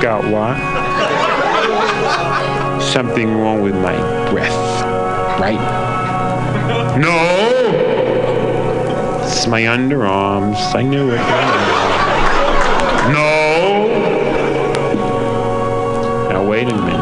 got what? Something wrong with my breath, right? No! It's my underarms. I knew it. No! Now wait a minute.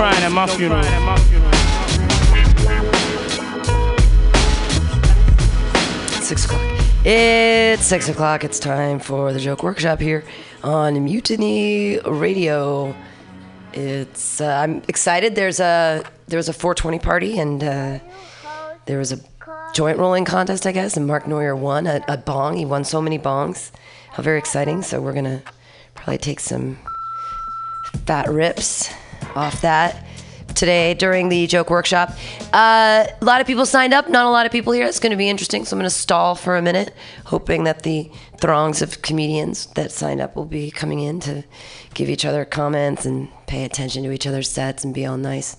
Don't want to see no crying at my funeral. Six o'clock. It's six o'clock. It's time for the joke workshop here on Mutiny Radio. It's uh, I'm excited. There's a there was a 420 party and uh, there was a joint rolling contest, I guess, and Mark Neuer won a, a bong. He won so many bongs. How very exciting! So we're gonna probably take some fat rips off that today during the joke workshop. Uh, a lot of people signed up, not a lot of people here. It's going to be interesting. So I'm going to stall for a minute, hoping that the throngs of comedians that signed up will be coming in to give each other comments and pay attention to each other's sets and be all nice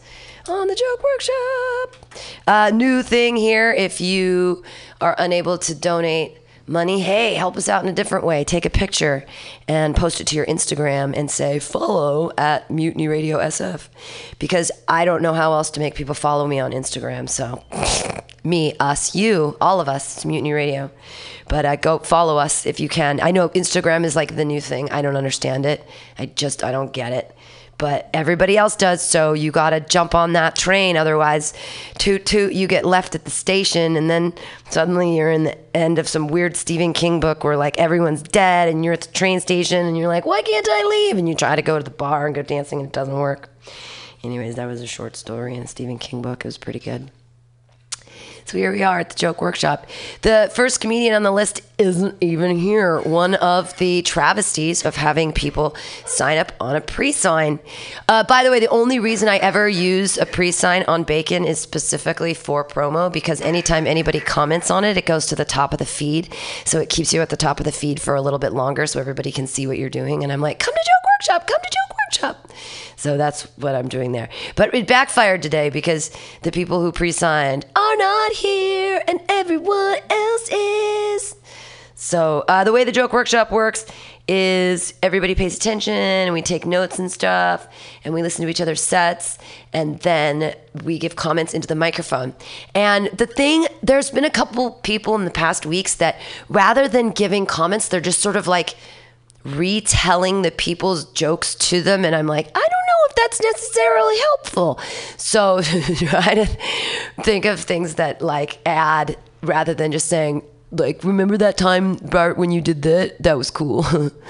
on the joke workshop. Uh, new thing here if you are unable to donate money, hey, help us out in a different way. Take a picture and post it to your Instagram and say follow at Mutiny Radio SF because I don't know how else to make people follow me on Instagram. So, me, us, you, all of us, it's Mutiny Radio. But uh, go follow us if you can. I know Instagram is like the new thing. I don't understand it. I just, I don't get it but everybody else does. So you got to jump on that train. Otherwise, toot toot, you get left at the station, and then suddenly you're in the end of some weird Stephen King book where like everyone's dead, and you're at the train station, and you're like, why can't I leave? And you try to go to the bar and go dancing, and it doesn't work. Anyways, that was a short story in a Stephen King book. It was pretty good. So here we are at the joke workshop. The first comedian on the list isn't even here. One of the travesties of having people sign up on a pre-sign. Uh, by the way, the only reason I ever use a pre-sign on Bacon is specifically for promo because anytime anybody comments on it, it goes to the top of the feed. So it keeps you at the top of the feed for a little bit longer so everybody can see what you're doing. And I'm like, come to joke workshop, come to joke workshop. So that's what I'm doing there. But it backfired today because the people who pre signed are not here and everyone else is. So uh, the way the joke workshop works is everybody pays attention and we take notes and stuff and we listen to each other's sets and then we give comments into the microphone. And the thing, there's been a couple people in the past weeks that rather than giving comments, they're just sort of like retelling the people's jokes to them and I'm like, I don't know if that's necessarily helpful. So try to think of things that like add rather than just saying like remember that time Bart when you did that? That was cool.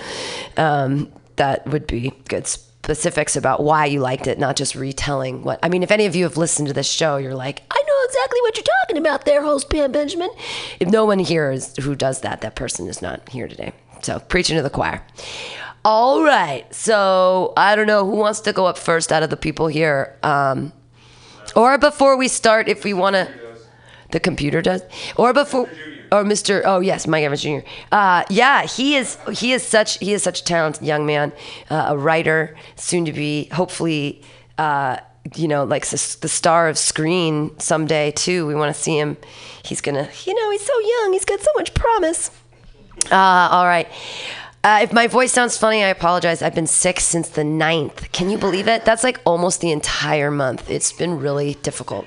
um, that would be good specifics about why you liked it, not just retelling what I mean, if any of you have listened to this show, you're like, I know exactly what you're talking about there, host Pam Benjamin. If no one here is who does that, that person is not here today. So preaching to the choir. All right. So I don't know who wants to go up first out of the people here. Um, or before we start, if we want to, the computer does. Or before, or Mr. Oh yes, Mike Evans Jr. Uh, yeah, he is. He is such. He is such a talented young man, uh, a writer, soon to be, hopefully. Uh, you know, like s- the star of screen someday too. We want to see him. He's gonna, you know, he's so young. He's got so much promise. Uh, all right. Uh, if my voice sounds funny, I apologize. I've been sick since the 9th. Can you believe it? That's like almost the entire month. It's been really difficult.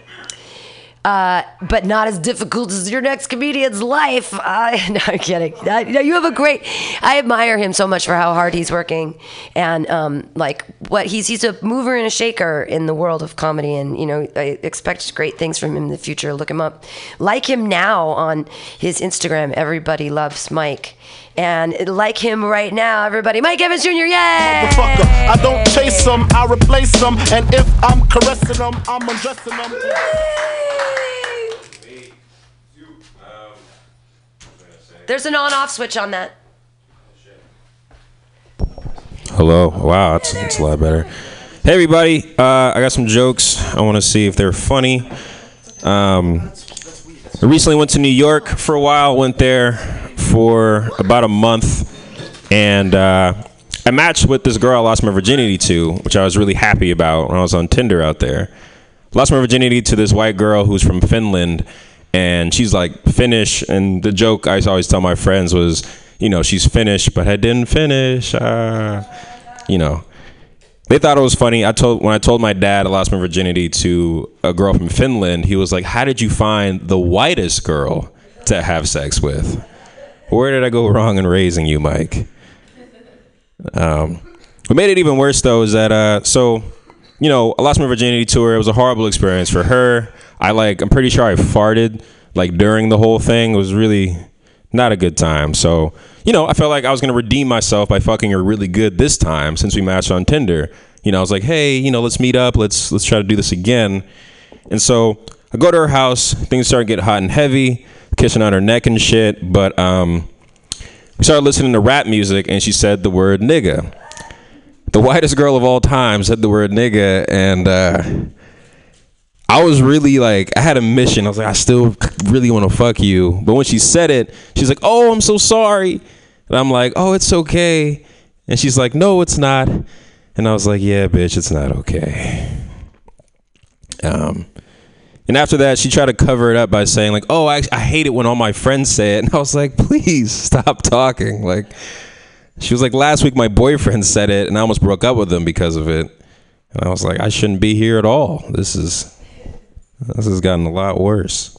Uh, but not as difficult as your next comedian's life. Uh, no, I'm kidding. No, you have a great. I admire him so much for how hard he's working, and um, like what he's he's a mover and a shaker in the world of comedy, and you know I expect great things from him in the future. Look him up, like him now on his Instagram. Everybody loves Mike. And like him right now, everybody, Mike Evans Jr. Yay! Motherfucker, I don't chase them, I replace them. And if I'm caressing them, I'm undressing them. There's an on-off switch on that. Hello. Wow, that's, that's a lot better. Hey everybody, uh, I got some jokes. I want to see if they're funny. Um, I recently went to New York for a while. Went there for about a month, and uh, I matched with this girl I lost my virginity to, which I was really happy about when I was on Tinder out there. Lost my virginity to this white girl who's from Finland, and she's like Finnish. And the joke I always tell my friends was, you know, she's Finnish, but I didn't finish. Uh, you know they thought it was funny. I told when I told my dad I lost my virginity to a girl from Finland. He was like, "How did you find the whitest girl to have sex with? Where did I go wrong in raising you, Mike?" Um, what made it even worse though is that uh, so you know I lost my virginity to her. It was a horrible experience for her. I like I'm pretty sure I farted like during the whole thing. It was really not a good time. So, you know, I felt like I was to redeem myself by fucking her really good this time since we matched on Tinder. You know, I was like, "Hey, you know, let's meet up. Let's let's try to do this again." And so, I go to her house. Things start getting hot and heavy, kissing on her neck and shit, but um we started listening to rap music and she said the word nigga. The whitest girl of all time said the word nigga and uh I was really like, I had a mission. I was like, I still really want to fuck you. But when she said it, she's like, Oh, I'm so sorry. And I'm like, Oh, it's okay. And she's like, No, it's not. And I was like, Yeah, bitch, it's not okay. Um, and after that, she tried to cover it up by saying like, "Oh, I, I hate it when all my friends say it." And I was like, "Please stop talking." Like, she was like, "Last week my boyfriend said it, and I almost broke up with him because of it." And I was like, "I shouldn't be here at all. This is this has gotten a lot worse."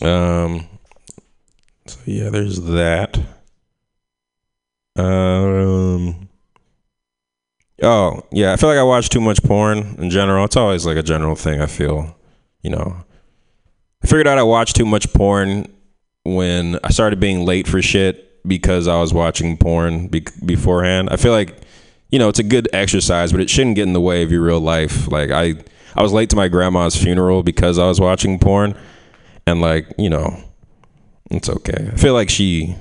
Um. So yeah, there's that. Um. Oh yeah, I feel like I watch too much porn in general. It's always like a general thing. I feel, you know. I figured out I watched too much porn when I started being late for shit because I was watching porn be- beforehand. I feel like, you know, it's a good exercise, but it shouldn't get in the way of your real life. Like I, I was late to my grandma's funeral because I was watching porn, and like you know, it's okay. I feel like she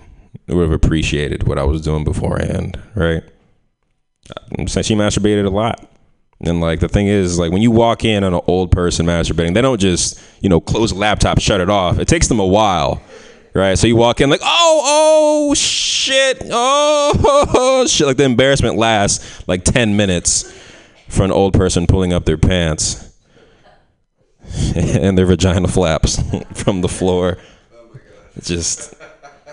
would have appreciated what I was doing beforehand, right? Saying she masturbated a lot. And like the thing is, like when you walk in on an old person masturbating, they don't just you know close the laptop, shut it off. It takes them a while, right? So you walk in like, oh, oh, shit, oh, shit. Like the embarrassment lasts like ten minutes for an old person pulling up their pants and their vagina flaps from the floor. Just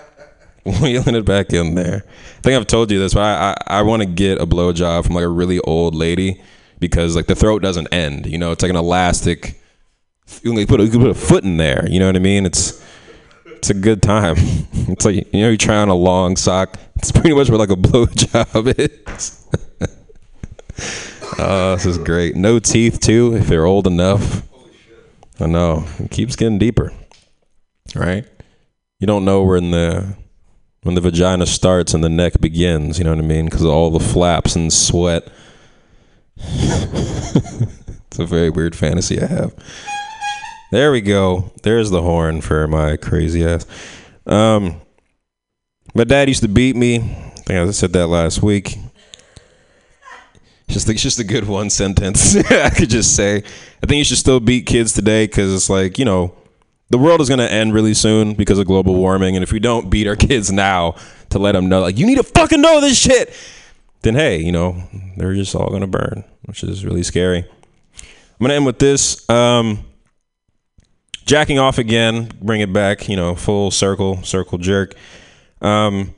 wheeling it back in there. I think I've told you this, but I I, I want to get a blowjob from like a really old lady because like the throat doesn't end. You know, it's like an elastic. You can put a, you can put a foot in there. You know what I mean? It's it's a good time. It's like you know you try on a long sock. It's pretty much what like a blowjob is. Oh, this is great. No teeth too if they're old enough. I know it keeps getting deeper. Right? You don't know when the when the vagina starts and the neck begins. You know what I mean? Because all the flaps and sweat. it's a very weird fantasy I have. There we go. There's the horn for my crazy ass. Um, my dad used to beat me. I think I said that last week. It's just, it's just a good one sentence I could just say. I think you should still beat kids today because it's like, you know, the world is going to end really soon because of global warming. And if we don't beat our kids now to let them know, like, you need to fucking know this shit, then hey, you know, they're just all going to burn, which is really scary. I'm going to end with this. Um, jacking off again, bring it back, you know, full circle, circle jerk. Um,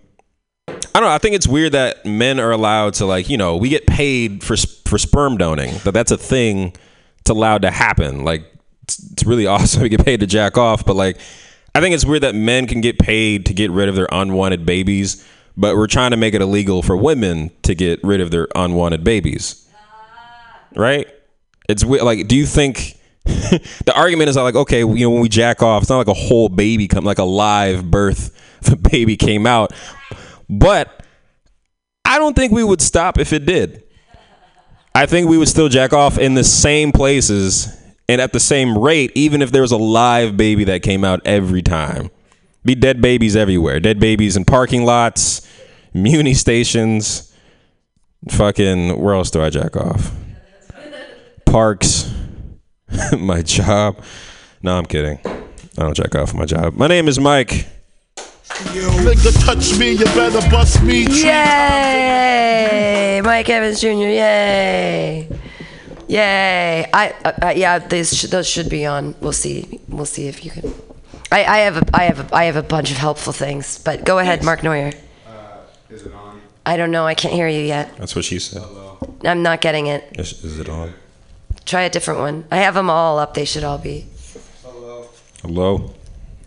I don't know. I think it's weird that men are allowed to like, you know, we get paid for for sperm donating. That that's a thing. It's allowed to happen. Like it's, it's really awesome. We get paid to jack off, but like, I think it's weird that men can get paid to get rid of their unwanted babies, but we're trying to make it illegal for women to get rid of their unwanted babies. Right? It's. Like, do you think? the argument is like, okay, you know, when we jack off, it's not like a whole baby come, like a live birth a baby came out. But I don't think we would stop if it did. I think we would still jack off in the same places and at the same rate, even if there was a live baby that came out every time. Be dead babies everywhere. Dead babies in parking lots, muni stations, Fucking, where else do I jack off? Parks, my job. No, I'm kidding. I don't jack off my job. My name is Mike. Nigga, touch me, you better bust me. Yay! Mike Evans Jr. Yay! Yay! I uh, uh, yeah, these sh- those should be on. We'll see. We'll see if you can. I, I have a I have a I have a bunch of helpful things, but go ahead, Mark Neuer. Is it on? I don't know. I can't hear you yet. That's what she said. I'm not getting it. Is, is it on? Try a different one. I have them all up. They should all be. Hello. Hello?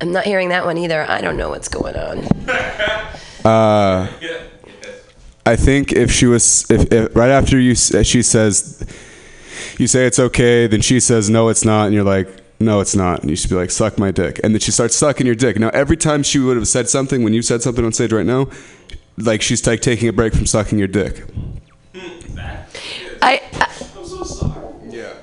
I'm not hearing that one either. I don't know what's going on. Uh, I think if she was, if, if right after you, she says, you say it's okay, then she says no, it's not, and you're like, no, it's not, and you should be like, suck my dick, and then she starts sucking your dick. Now every time she would have said something when you said something on stage right now, like she's like taking a break from sucking your dick. I I, Yeah.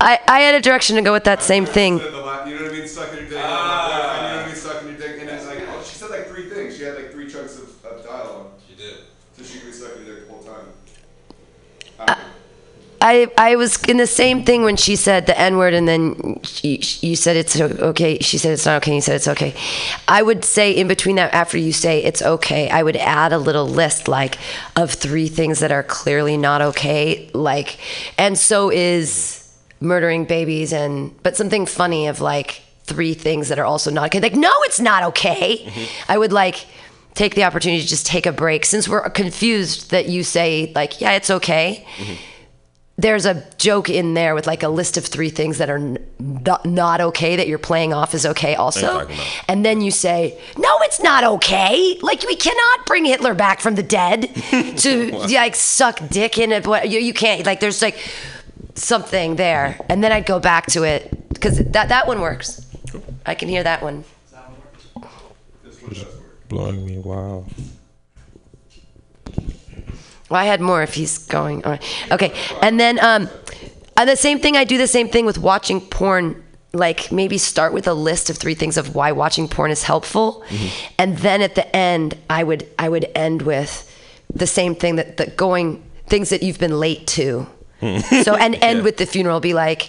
I, I had a direction to go with that same thing. You know what I mean? Sucking your dick. you know what I mean? Sucking your dick, and it's like, oh, she said like three things. She had like three chunks of, of dialogue. She did. So she could be sucking your dick the whole time. I, I was in the same thing when she said the N word, and then she, you said it's okay. She said it's not okay. And you said it's okay. I would say in between that, after you say it's okay, I would add a little list like of three things that are clearly not okay. Like, and so is murdering babies, and but something funny of like three things that are also not okay. Like, no, it's not okay. Mm-hmm. I would like take the opportunity to just take a break since we're confused that you say like, yeah, it's okay mm-hmm. There's a joke in there with like a list of three things that are n- not, not okay that you're playing off as okay also. And then you say no it's not okay. Like we cannot bring hitler back from the dead to like suck dick in it What- you, you can't like there's like something there. And then i'd go back to it because that, that one works. I can hear that one. Blowing me wow. Well, I had more if he's going. All right. Okay. And then um, uh, the same thing, I do the same thing with watching porn. Like maybe start with a list of three things of why watching porn is helpful, and then at the end, I would I would end with the same thing that that going things that you've been late to. so and end with the funeral. Be like,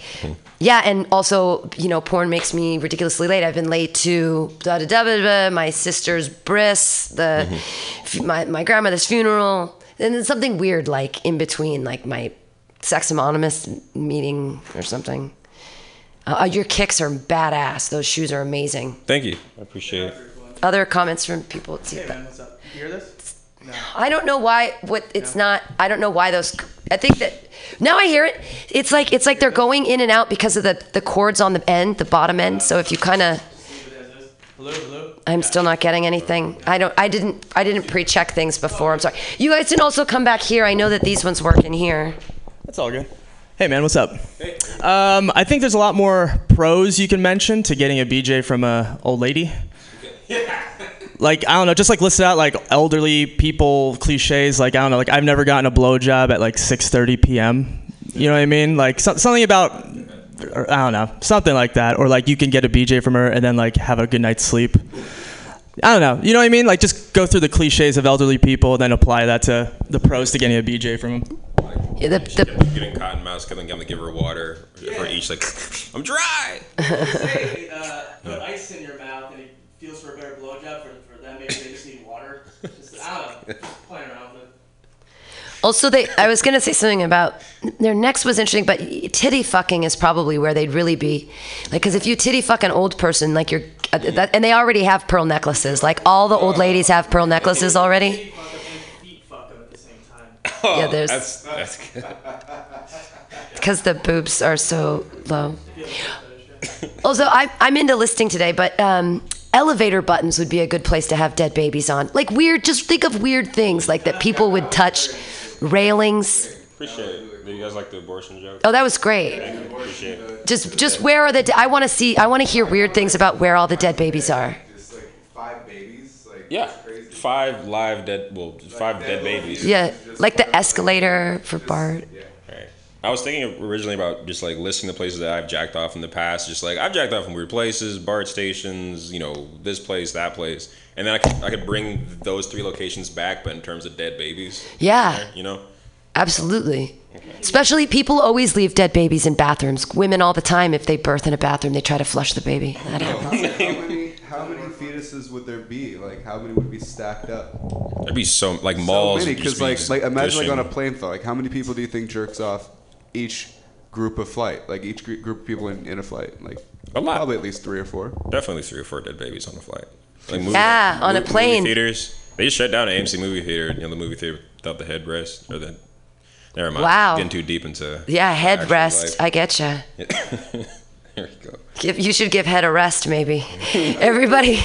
yeah, and also you know, porn makes me ridiculously late. I've been late to da da da da, da my sister's bris, the f- my my grandmother's funeral, and then something weird like in between, like my sex anonymous meeting or something. Uh, your kicks are badass. Those shoes are amazing. Thank you. I appreciate it. Other comments from people. Hey man, what's up? You hear this? No. I don't know why. What it's not. I don't know why those. I think that now I hear it. It's like it's like they're going in and out because of the the cords on the end, the bottom end. So if you kind of, Hello, hello. I'm still not getting anything. I don't. I didn't. I didn't pre-check things before. I'm sorry. You guys can also come back here. I know that these ones work in here. That's all good. Hey man, what's up? Um, I think there's a lot more pros you can mention to getting a BJ from a old lady. Like I don't know, just like listed out like elderly people cliches. Like I don't know, like I've never gotten a blowjob at like 6:30 p.m. You know what I mean? Like so- something about, or, I don't know, something like that. Or like you can get a BJ from her and then like have a good night's sleep. I don't know. You know what I mean? Like just go through the cliches of elderly people, and then apply that to the pros to getting a BJ from them. Yeah, the, the, Getting cotton mouse, because I'm gonna give her water for each. Like, I'm dry. say, uh, put ice in your mouth and it feels for a better blowjob for, for them. Maybe they just need water. Just, I don't know. Just playing around with it. Also, they. I was gonna say something about their next was interesting, but titty fucking is probably where they'd really be, like, because if you titty fuck an old person, like you're, uh, that, and they already have pearl necklaces. Like all the old ladies have pearl necklaces already. Fuck them and feet fuck them at the same time. Yeah, there's That's that's good. because the boobs are so low. Also, I, I'm into listing today, but um, elevator buttons would be a good place to have dead babies on. Like weird, just think of weird things like that people would touch railings. Appreciate it. Did you guys like the abortion joke? Oh, that was great. Appreciate it. Just, just where are the? de- I want to see. I want to hear weird things about where all the dead babies are. Just like five babies, like Yeah, five live dead. Well, five dead babies. Yeah, like the escalator for BART. Right. I was thinking originally about just like listing the places that I've jacked off in the past. Just like I've jacked off in weird places, BART stations, you know, this place, that place, and then I could I could bring those three locations back, but in terms of dead babies, Yeah. you know. Absolutely. Especially people always leave dead babies in bathrooms. Women all the time, if they birth in a bathroom, they try to flush the baby. That happens. How many, how many fetuses would there be? Like, how many would be stacked up? There'd be so like malls. so many, because like, like imagine like on a plane flight. Like, how many people do you think jerks off each group of flight? Like each gr- group of people in, in a flight. Like, A lot. Probably at least three or four. Definitely three or four dead babies on the flight. Like movie, Yeah, on a plane. movie plane. theaters. They just shut down AMC movie theater. You know, the movie theater without the headrest or the. Never mind. Wow. Getting too deep into. Yeah, head actual rest. life. I get you. there you go. Give, you should give head a rest, maybe. Everybody,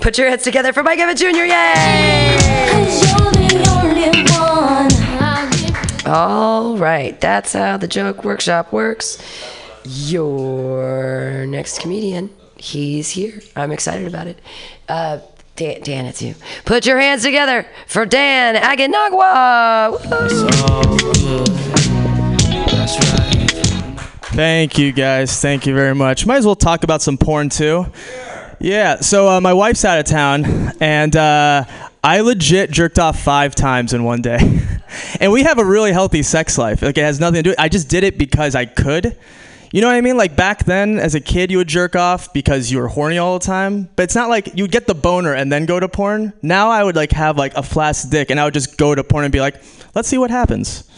put your heads together for Mike Evans Jr. Yay! All right, that's how the joke workshop works. Your next comedian, he's here. I'm excited about it. Uh, Dan, Dan, it's you. Put your hands together for Dan Aginagwa. Thank you guys. Thank you very much. Might as well talk about some porn too. Yeah. So uh, my wife's out of town, and uh, I legit jerked off five times in one day. and we have a really healthy sex life. Like it has nothing to do. I just did it because I could. You know what I mean? Like back then, as a kid, you would jerk off because you were horny all the time. But it's not like you'd get the boner and then go to porn. Now I would like have like a flaccid dick, and I would just go to porn and be like, "Let's see what happens."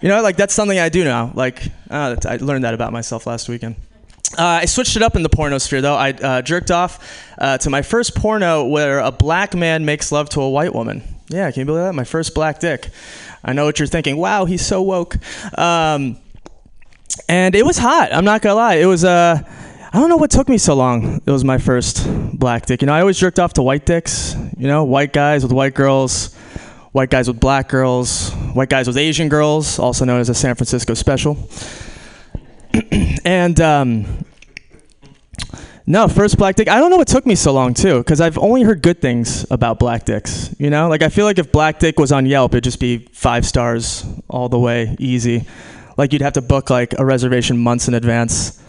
You know, like that's something I do now. Like uh, I learned that about myself last weekend. Uh, I switched it up in the porno sphere though. I uh, jerked off uh, to my first porno where a black man makes love to a white woman. Yeah, can you believe that? My first black dick. I know what you're thinking. Wow, he's so woke. Um, and it was hot. I'm not gonna lie. It was uh, I don't know what took me so long. It was my first black dick. You know, I always jerked off to white dicks. You know, white guys with white girls, white guys with black girls, white guys with Asian girls, also known as a San Francisco special. and um, no, first black dick. I don't know what took me so long too, because I've only heard good things about black dicks. You know, like I feel like if black dick was on Yelp, it'd just be five stars all the way, easy. Like you'd have to book like a reservation months in advance.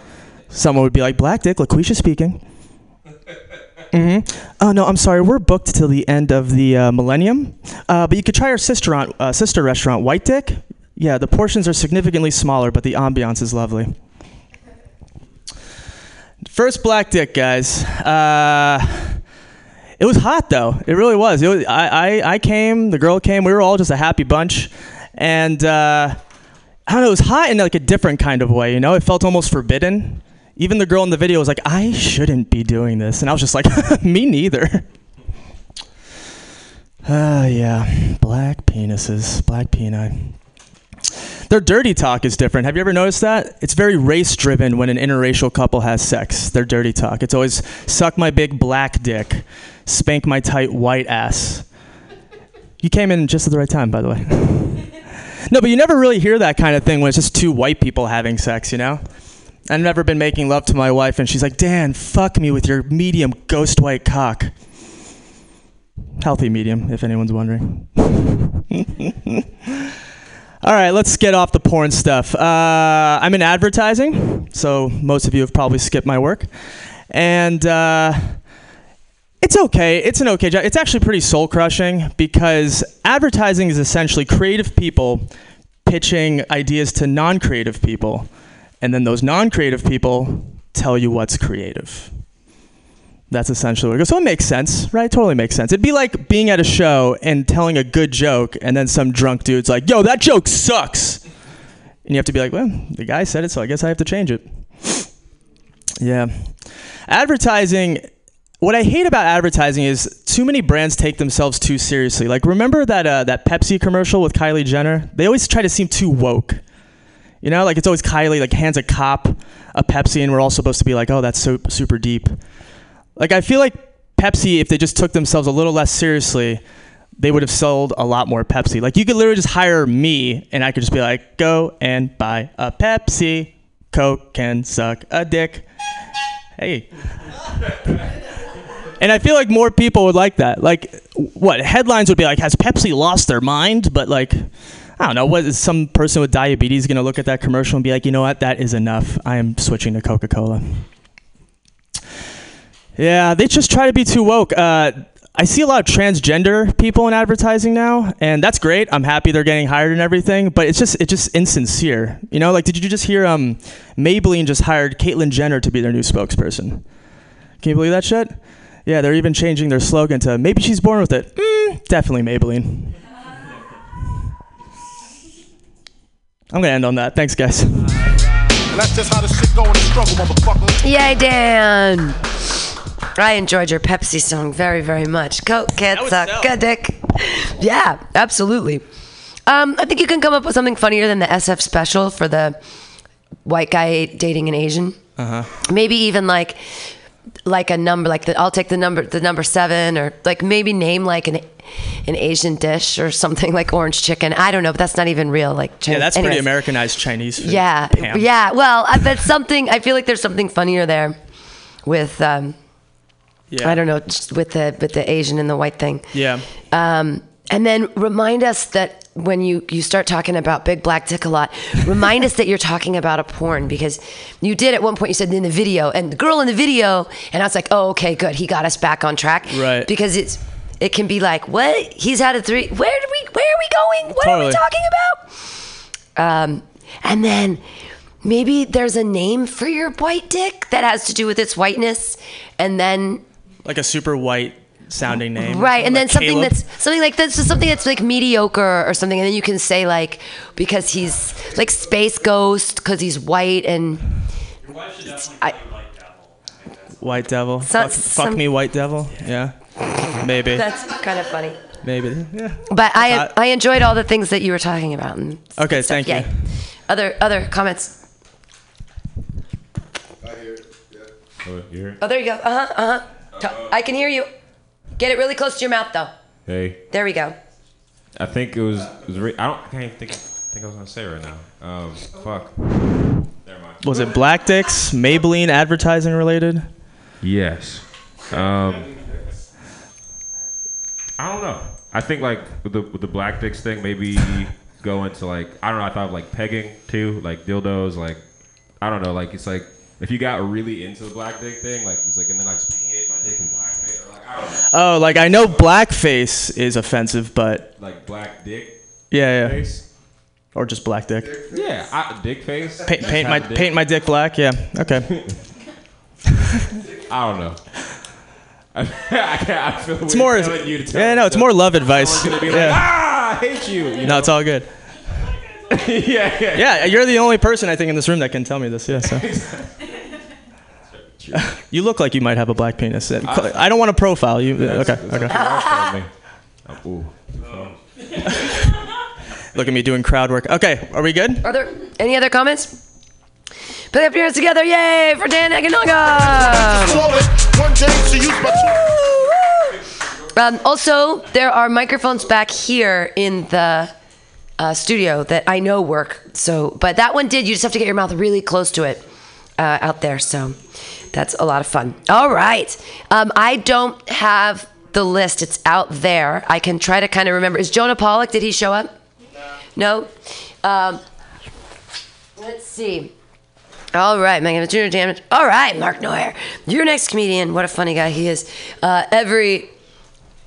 Someone would be like, "Black dick, LaQuisha speaking." Mm-hmm. Oh no, I'm sorry. We're booked till the end of the uh, millennium. Uh, but you could try our sister on, uh, sister restaurant, White Dick. Yeah, the portions are significantly smaller, but the ambiance is lovely. First black dick, guys. Uh, it was hot though. It really was. It was. I, I, I came. The girl came. We were all just a happy bunch, and uh, I don't know. It was hot in like a different kind of way. You know, it felt almost forbidden. Even the girl in the video was like, "I shouldn't be doing this," and I was just like, "Me neither." Ah, yeah, black penises, black peni. Their dirty talk is different. Have you ever noticed that? It's very race driven when an interracial couple has sex. Their dirty talk. It's always suck my big black dick, spank my tight white ass. You came in just at the right time, by the way. no, but you never really hear that kind of thing when it's just two white people having sex, you know? I've never been making love to my wife, and she's like, Dan, fuck me with your medium ghost white cock. Healthy medium, if anyone's wondering. All right, let's get off the porn stuff. Uh, I'm in advertising, so most of you have probably skipped my work. And uh, it's okay. It's an okay job. It's actually pretty soul crushing because advertising is essentially creative people pitching ideas to non creative people. And then those non creative people tell you what's creative. That's essentially what it goes. So it makes sense, right? Totally makes sense. It'd be like being at a show and telling a good joke, and then some drunk dude's like, yo, that joke sucks. And you have to be like, well, the guy said it, so I guess I have to change it. Yeah. Advertising, what I hate about advertising is too many brands take themselves too seriously. Like, remember that, uh, that Pepsi commercial with Kylie Jenner? They always try to seem too woke. You know, like it's always Kylie, like hands a cop a Pepsi, and we're all supposed to be like, oh, that's so super deep. Like I feel like Pepsi, if they just took themselves a little less seriously, they would have sold a lot more Pepsi. Like you could literally just hire me, and I could just be like, go and buy a Pepsi. Coke can suck a dick. Hey. And I feel like more people would like that. Like, what headlines would be like, "Has Pepsi lost their mind?" But like, I don't know. What is some person with diabetes going to look at that commercial and be like, you know what? That is enough. I am switching to Coca Cola. Yeah, they just try to be too woke. Uh, I see a lot of transgender people in advertising now, and that's great. I'm happy they're getting hired and everything, but it's just it's just insincere. You know, like did you just hear um, Maybelline just hired Caitlyn Jenner to be their new spokesperson? Can you believe that shit? Yeah, they're even changing their slogan to maybe she's born with it. Mm, definitely Maybelline. I'm gonna end on that. Thanks, guys. And that's just how the shit go in the struggle, motherfucker. Yay, Dan! I enjoyed your Pepsi song very, very much. Go get was suck a dick. Yeah, absolutely. Um, I think you can come up with something funnier than the SF special for the white guy dating an Asian. Uh-huh. Maybe even like like a number like the, I'll take the number the number seven or like maybe name like an an Asian dish or something like orange chicken. I don't know, but that's not even real. Like Yeah, Chinese. that's pretty Americanized Chinese food. Yeah, Pam. yeah. Well, I bet something. I feel like there's something funnier there, with um, yeah. I don't know, with the with the Asian and the white thing. Yeah. Um, and then remind us that when you you start talking about Big Black Dick a lot, remind us that you're talking about a porn because you did at one point. You said in the video, and the girl in the video, and I was like, oh, okay, good. He got us back on track. Right. Because it's it can be like, what? He's had a three. Where did we? Where are we going? What are we talking about? Um, and then maybe there's a name for your white dick that has to do with its whiteness, and then Like a super white sounding name. right, and then something Caleb. that's something like that's something that's like mediocre or something, and then you can say like because he's like space ghost because he's white and. I, White Devil. So- fuck, fuck me, White Devil. Yeah. Maybe. that's kind of funny. Maybe. Yeah. But I thought- I enjoyed all the things that you were talking about. And Okay, stuff. thank you. Other other comments. Oh, you hear? Oh, there you go. Uh huh. Uh huh. I can hear you. Get it really close to your mouth, though. Hey, There we go. I think it was. It was re- I don't. I can't even think. I think I was gonna say right now. Um, fuck. Never mind. Was it Black Dicks? Maybelline advertising related? Yes. Um, I don't know. I think like with the with the black dicks thing, maybe go into like I don't know. I thought of like pegging too, like dildos. Like I don't know. Like it's like if you got really into the black dick thing, like it's like and then I just painted my dick or like I don't know, Oh, like I know blackface is offensive, but like black dick yeah, yeah. face. Or just black dick. Yeah, I, dick face. Paint, paint my dick. paint my dick black. Yeah. Okay. I don't know. I, can't, I feel It's more. telling you to tell Yeah, no, it's more love advice. Someone's gonna like, Yeah. ah, I hate you. you No, know? it's all good. yeah, yeah. Yeah, you're the only person I think in this room that can tell me this. Yeah. So. You look like you might have a black penis. I don't want to profile you. Okay. Okay. Ooh. Look at me doing crowd work. Okay. Are we good? Are there any other comments? Put up your hands together, yay, for Dan Aganaga! Swallow it. One day she used my two. Um, also, there are microphones back here in the uh, studio that I know work. So, but that one did. You just have to get your mouth really close to it uh, out there. So, that's a lot of fun. All right. Um, I don't have the list. It's out there. I can try to kind of remember. Is Jonah Pollock? Did he show up? No. Um, let's see. All right, Megan Junior Damage. All right, Mark Neuer, your next comedian. What a funny guy he is. Uh, every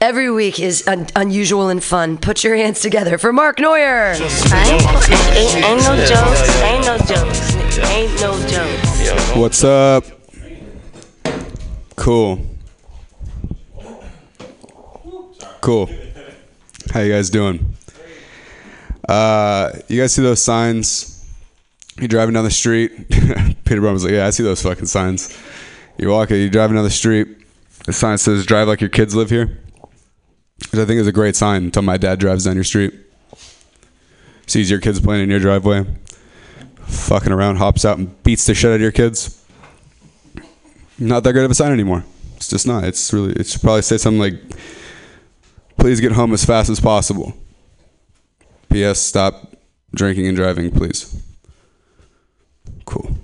every week is un- unusual and fun. Put your hands together for Mark Neuer. Ain't, ain't, ain't no jokes. Ain't no jokes. Ain't no jokes. What's up? Cool. Cool. How you guys doing? Uh, you guys see those signs? You're driving down the street. Peter Brown was like, "Yeah, I see those fucking signs." You walk it. You're driving down the street. The sign says, "Drive like your kids live here," which I think is a great sign until my dad drives down your street, sees your kids playing in your driveway, fucking around, hops out and beats the shit out of your kids not that great of a sign anymore. It's just not. It's really. It should probably say something like, "Please get home as fast as possible." P.S. Stop drinking and driving, please. Cool.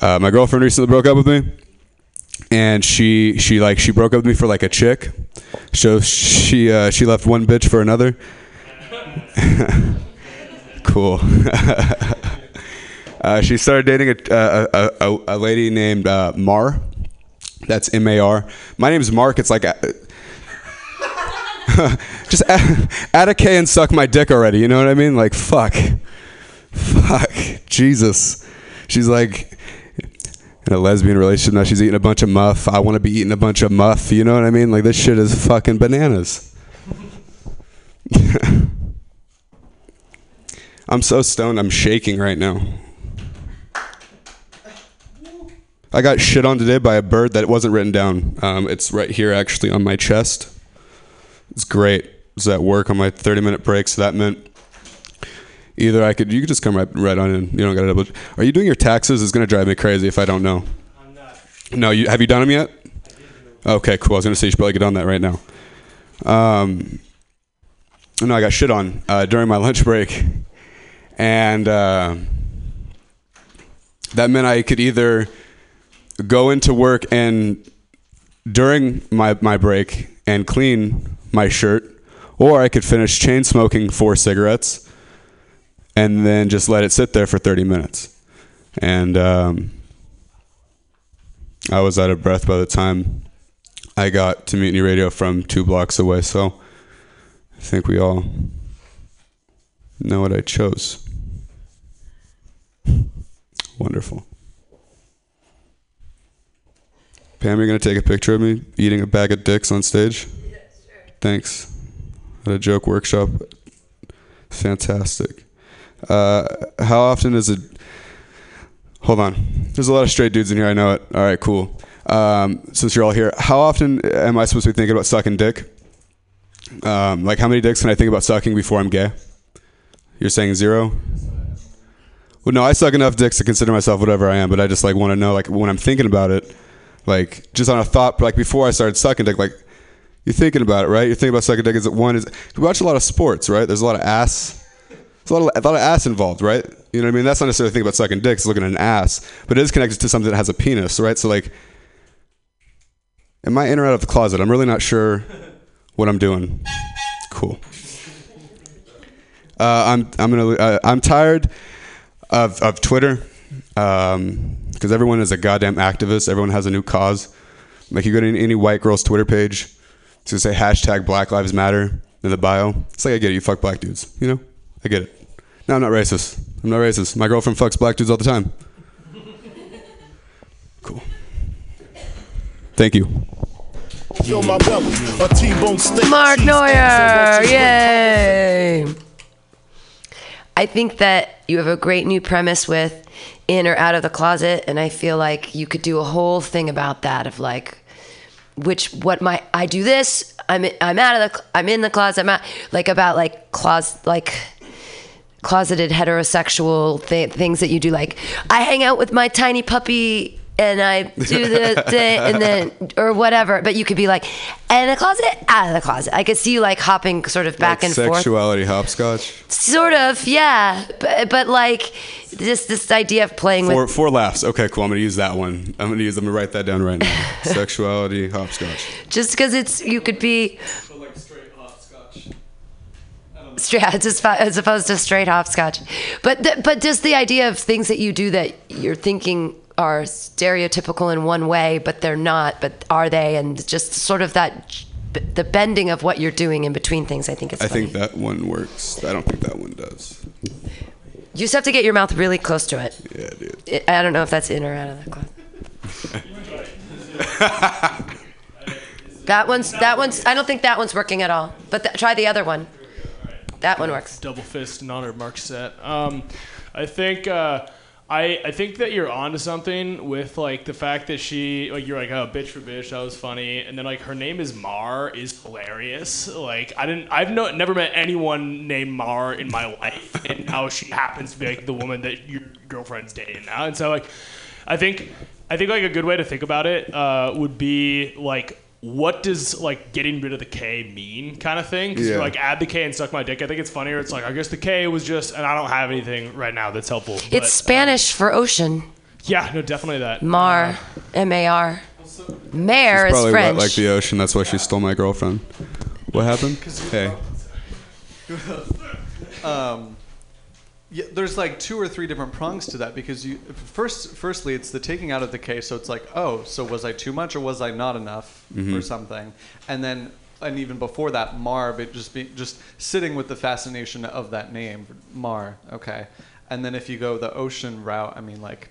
Uh, my girlfriend recently broke up with me, and she she like she broke up with me for like a chick. So she uh, she left one bitch for another. cool. uh, she started dating a, a, a, a, a lady named uh, Mar. That's M A R. My name's Mark. It's like. uh, just add, add a K and suck my dick already. You know what I mean? Like, fuck. Fuck. Jesus. She's like in a lesbian relationship now. She's eating a bunch of muff. I want to be eating a bunch of muff. You know what I mean? Like, this shit is fucking bananas. I'm so stoned. I'm shaking right now. I got shit on today by a bird that wasn't written down. Um, it's right here, actually, on my chest. It's great. I was at work on my 30 minute break, so that meant either I could, you could just come right, right on in. You don't got to double. Are you doing your taxes? It's going to drive me crazy if I don't know. I'm not. No, you, have you done them yet? Okay, cool. I was going to say you should probably get on that right now. Um, no, I got shit on uh, during my lunch break. And uh, that meant I could either go into work and during my, my break and clean my shirt, or I could finish chain smoking four cigarettes and then just let it sit there for 30 minutes. And um, I was out of breath by the time I got to Mutiny Radio from two blocks away. So I think we all know what I chose. Wonderful. Pam, you're going to take a picture of me eating a bag of dicks on stage? Thanks. At a joke workshop. Fantastic. Uh, how often is it? Hold on. There's a lot of straight dudes in here. I know it. All right, cool. Um, since you're all here, how often am I supposed to be thinking about sucking dick? Um, like, how many dicks can I think about sucking before I'm gay? You're saying zero? Well, no, I suck enough dicks to consider myself whatever I am, but I just like want to know, like, when I'm thinking about it, like, just on a thought, like before I started sucking dick, like, you're thinking about it, right? You're thinking about sucking dick. Is it one? Is we watch a lot of sports, right? There's a lot of ass. There's a lot of, a lot of ass involved, right? You know what I mean? That's not necessarily thinking about sucking dick. It's looking at an ass, but it is connected to something that has a penis, right? So like, am I in or out of the closet? I'm really not sure what I'm doing. Cool. Uh, I'm I'm gonna uh, I'm tired of of Twitter because everyone is a goddamn activist. Everyone has a new cause. Like you go to any, any white girl's Twitter page, gonna say hashtag Black Lives Matter in the bio. It's like I get it. You fuck black dudes. You know, I get it. No, I'm not racist. I'm not racist. My girlfriend fucks black dudes all the time. Cool. Thank you. Mark Neuer, yay! I think that you have a great new premise with in or out of the closet, and I feel like you could do a whole thing about that of like, which what my I do this, I'm I'm out of the I'm in the closet, I'm out like about like closet like closeted heterosexual th- things that you do. Like I hang out with my tiny puppy and I do the thing and then or whatever but you could be like in the closet out of the closet I could see you like hopping sort of back Like and forth sexuality hopscotch. sort of yeah but, but like just this idea of playing Four, with four laughs. Okay, cool. I'm gonna use that one. I'm gonna use. I'm gonna write that down right now. Sexuality, hopscotch. just because it's you could be straight as, as opposed to straight hopscotch but th- but just the idea of things that you do that you're thinking are stereotypical in one way but they're not but are they and just sort of that the bending of what you're doing in between things i think it's I funny. think that one works. I don't think that one does. you just have to get your mouth really close to it Yeah, dude. I don't know if that's in or out of the closet that one's that one's i don't think that one's working at all but th- try the other one that one works double fist in honor of Mark Set. Um, I think uh, I I think that you're onto something with like the fact that she like you're like oh bitch for bitch that was funny. And then like her name is Mar is hilarious. Like I didn't I've no, never met anyone named Mar in my life and now she happens to be like the woman that your girlfriend's dating now. And so like I think I think like a good way to think about it uh, would be like what does like getting rid of the K mean kind of thing? Because Yeah. you're like add the K and suck my dick. I think it's funnier. It's like I guess the K was just, and I don't have anything right now that's helpful. but, it's spanish for ocean yeah, no, definitely that. Mar, M A R. Mare is Probably French. wet like the ocean. That's why she stole my girlfriend. What happened? Hey. um, yeah, there's like two or three different prongs to that because you first, firstly, it's the taking out of the case. So it's like, oh, so was I too much or was I not enough for Mhm. something? And then, and even before that, Marv, it just be just sitting with the fascination of that name, Mar. Okay, and then if you go the ocean route, I mean, like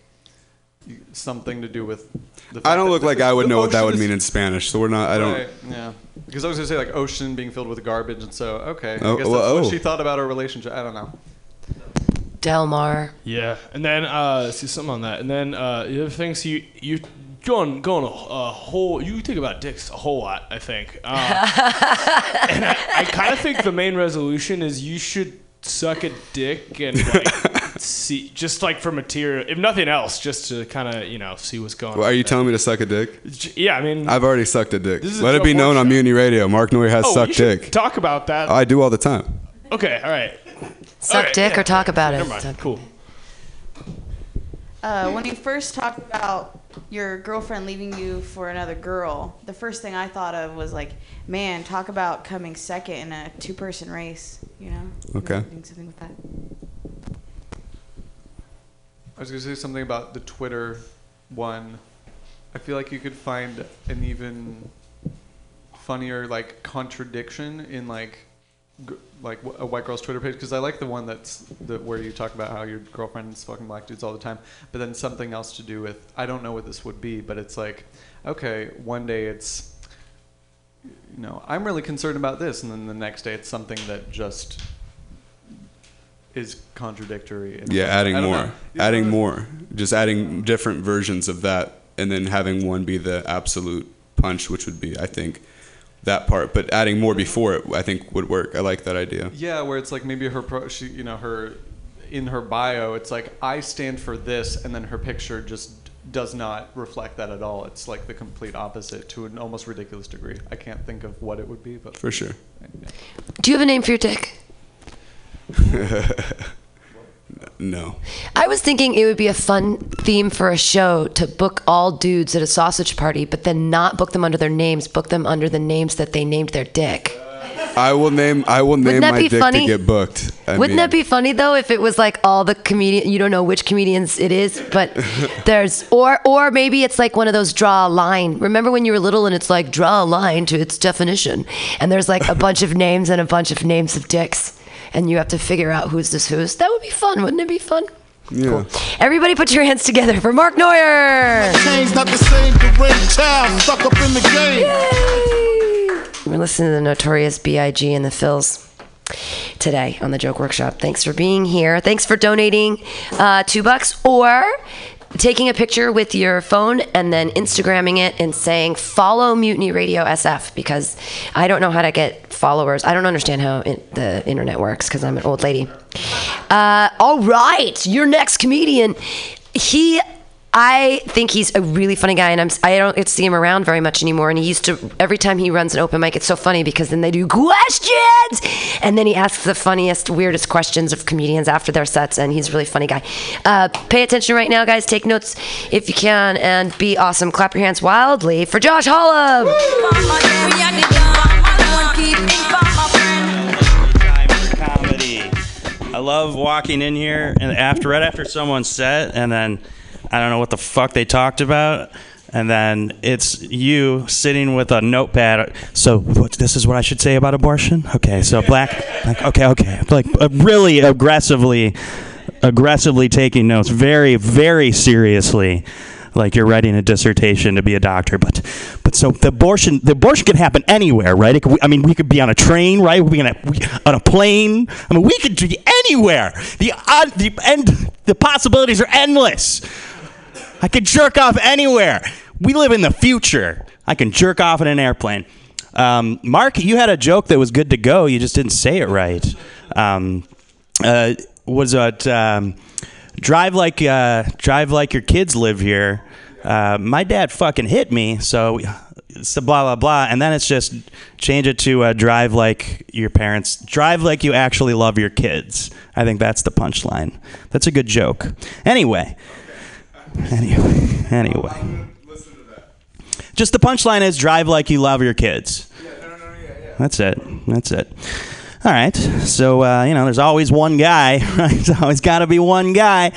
something to do with. The I don't look like I would know what that would mean in Spanish, so we're not. I don't. Right, yeah, because I was gonna say like ocean being filled with garbage, and so okay, Oh, I guess well, that's oh. what she thought about our relationship. I don't know. Delmar. Yeah, and then uh, see something on that, and then uh, the other things you you go on go on a, a whole you think about dicks a whole lot. I think, uh, and I, I kind of think the main resolution is you should suck a dick and like see just like for material, if nothing else, just to kind of you know see what's going Well, on. are you telling me to suck a dick? Yeah, I mean, I've already sucked a dick. This a Let it be joke known on. Mutiny Radio. Mark Noy has oh, sucked should dick. Talk about that. I do all the time. okay, all right. Suck All right, dick yeah. or talk about it. Never mind. Cool. Uh, when you first talked about your girlfriend leaving you for another girl, the first thing I thought of was like, man, talk about coming second in a two-person race. You know? Okay. Doing something with that. I was gonna say something about the Twitter one. I feel like you could find an even funnier like contradiction in like g- like a white girl's Twitter page because I like the one that's the where you talk about how your girlfriend is fucking black dudes all the time, but then something else to do with I don't know what this would be, but it's like okay, one day it's you know I'm really concerned about this, and then the next day it's something that just is contradictory. and- Yeah, adding more, know. adding more, just adding different versions of that, and then having one be the absolute punch, which would be, I think, that part. But adding more before it, I think, would work. I like that idea. Yeah, where it's like maybe her pro, she, you know, her in her bio, it's like I stand for this, and then her picture just does not reflect that at all. It's like the complete opposite to an almost ridiculous degree. I can't think of what it would be, but For sure. Do you have a name for your dick? no. I was thinking it would be a fun theme for a show to book all dudes at a sausage party, but then not book them under their names, book them under the names that they named their dick. I will name. I will name my dick funny? to get booked. I Wouldn't mean, that be funny though if it was like all the comedian you don't know which comedians it is, but there's or or maybe it's like one of those draw a line. Remember when you were little and it's like draw a line to its definition, and there's like a bunch of names and a bunch of names of dicks, and you have to figure out who's this who's. That would be fun, wouldn't it be fun? Yeah. Everybody, put your hands together for Mark Neuer. Change not the same, deranged child stuck up in the game. We're listening to the Notorious B.I.G. and the Phils today on the Joke Workshop. Thanks for being here. Thanks for donating uh, two bucks or taking a picture with your phone and then Instagramming it and saying follow Mutiny Radio SF because I don't know how to get followers. I don't understand how it, the internet works because I'm an old lady. Uh, all right, your next comedian. He. I think he's a really funny guy, and I'm I don't get to see him around very much anymore. And he used to every time he runs an open mic, it's so funny because then they do questions, and then he asks the funniest, weirdest questions of comedians after their sets, and he's a really funny guy. Uh, pay attention right now, guys. Take notes if you can, and be awesome. Clap your hands wildly for Josh Hollum. I love walking in here and after right after someone's set, and then I don't know what the fuck they talked about, and then it's you sitting with a notepad. So what, this is what I should say about abortion. Okay, so black. Like, okay, okay, like uh, really aggressively, aggressively taking notes, very, very seriously. Like you're writing a dissertation to be a doctor, but but so the abortion the abortion could happen anywhere, right? It could, I mean, we could be on a train, right? We could be on a plane. I mean, we could be anywhere. The uh, the end the possibilities are endless. I can jerk off anywhere. We live in the future. I can jerk off in an airplane. Um, Mark, you had a joke that was good to go. You just didn't say it right. Um, uh, was it um, drive like uh, drive like your kids live here? Uh, my dad fucking hit me, so blah blah blah, and then it's just change it to uh, drive like your parents, drive like you actually love your kids. I think that's the punchline. That's a good joke. Anyway, anyway, anyway. Just the punchline is drive like you love your kids. yeah That's it. That's it. All right. So, uh, you know, there's always one guy, right? There's always got to be one guy.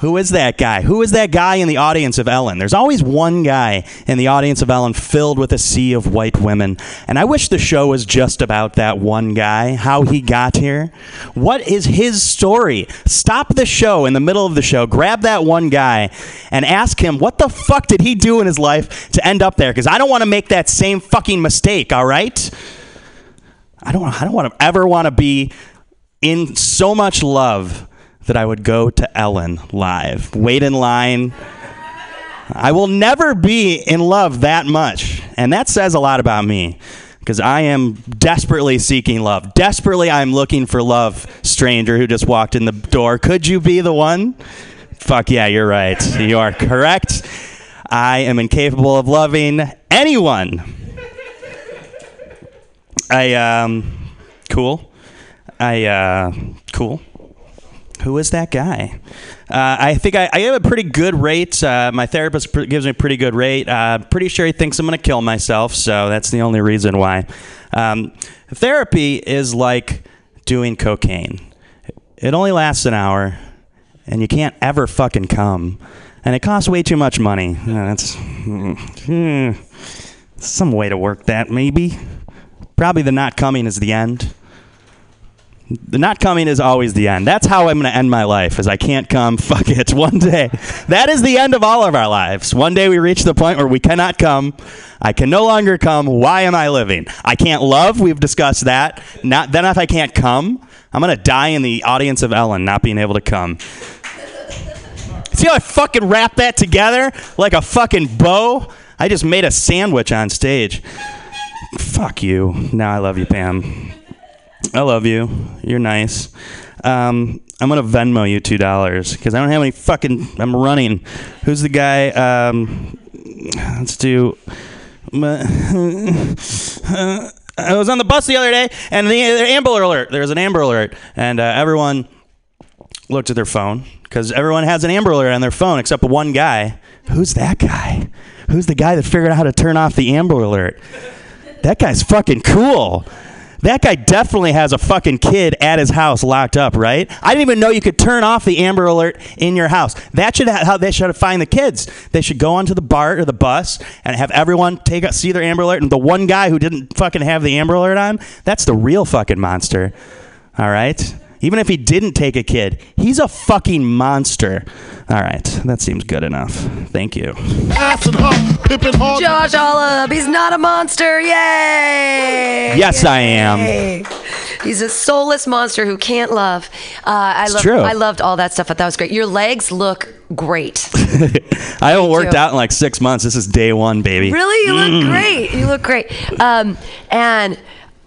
Who is that guy? Who is that guy in the audience of Ellen? There's always one guy in the audience of Ellen filled with a sea of white women. And I wish the show was just about that one guy, how he got here. What is his story? Stop the show in the middle of the show, grab that one guy, and ask him what the fuck did he do in his life to end up there? Because I don't want to make that same fucking mistake, all right? I don't, I don't want to ever want to be in so much love that I would go to Ellen live, wait in line. I will never be in love that much. And that says a lot about me because I am desperately seeking love. Desperately, I'm looking for love, stranger who just walked in the door. Could you be the one? Fuck yeah, you're right. You are correct. I am incapable of loving anyone. I, um, cool. I, uh, cool. Who is that guy? Uh, I think I, I have a pretty good rate. Uh, my therapist pr- gives me a pretty good rate. Uh, pretty sure he thinks I'm going to kill myself, so that's the only reason why. Um, therapy is like doing cocaine. It only lasts an hour, and you can't ever fucking come, and it costs way too much money. Uh, that's hmm, some way to work that, maybe. Probably the not coming is the end. The not coming is always the end. That's how I'm going to end my life. Is I can't come. Fuck it. One day, that is the end of all of our lives. One day we reach the point where we cannot come. I can no longer come. Why am I living? I can't love. We've discussed that. Not then. If I can't come, I'm going to die in the audience of Ellen, not being able to come. See how I fucking wrap that together like a fucking bow? I just made a sandwich on stage. Fuck you. Now I love you, Pam. I love you. You're nice. Um, I'm gonna Venmo you two dollars because I don't have any fucking. I'm running. Who's the guy? Um, let's do. I was on the bus the other day, and the, the Amber Alert. There was an Amber Alert, and uh, everyone looked at their phone because everyone has an Amber Alert on their phone except one guy. Who's that guy? Who's the guy that figured out how to turn off the Amber Alert? That guy's fucking cool. That guy definitely has a fucking kid at his house locked up, right? I didn't even know you could turn off the Amber Alert in your house. That should ha- how they should find the kids. They should go onto the BART or the bus and have everyone take a, see their Amber Alert, and the one guy who didn't fucking have the Amber Alert on, that's the real fucking monster. All right. Even if he didn't take a kid, he's a fucking monster. All right, that seems good enough. Thank you. Josh Olive, he's not a monster. Yay! Yes, I am. He's a soulless monster who can't love. Uh, I It's love. true. I loved all that stuff. I thought that was great. Your legs look great. I haven't worked too. out in like six months. This is day one, baby. Really, you Mm. look great. You look great. Um, and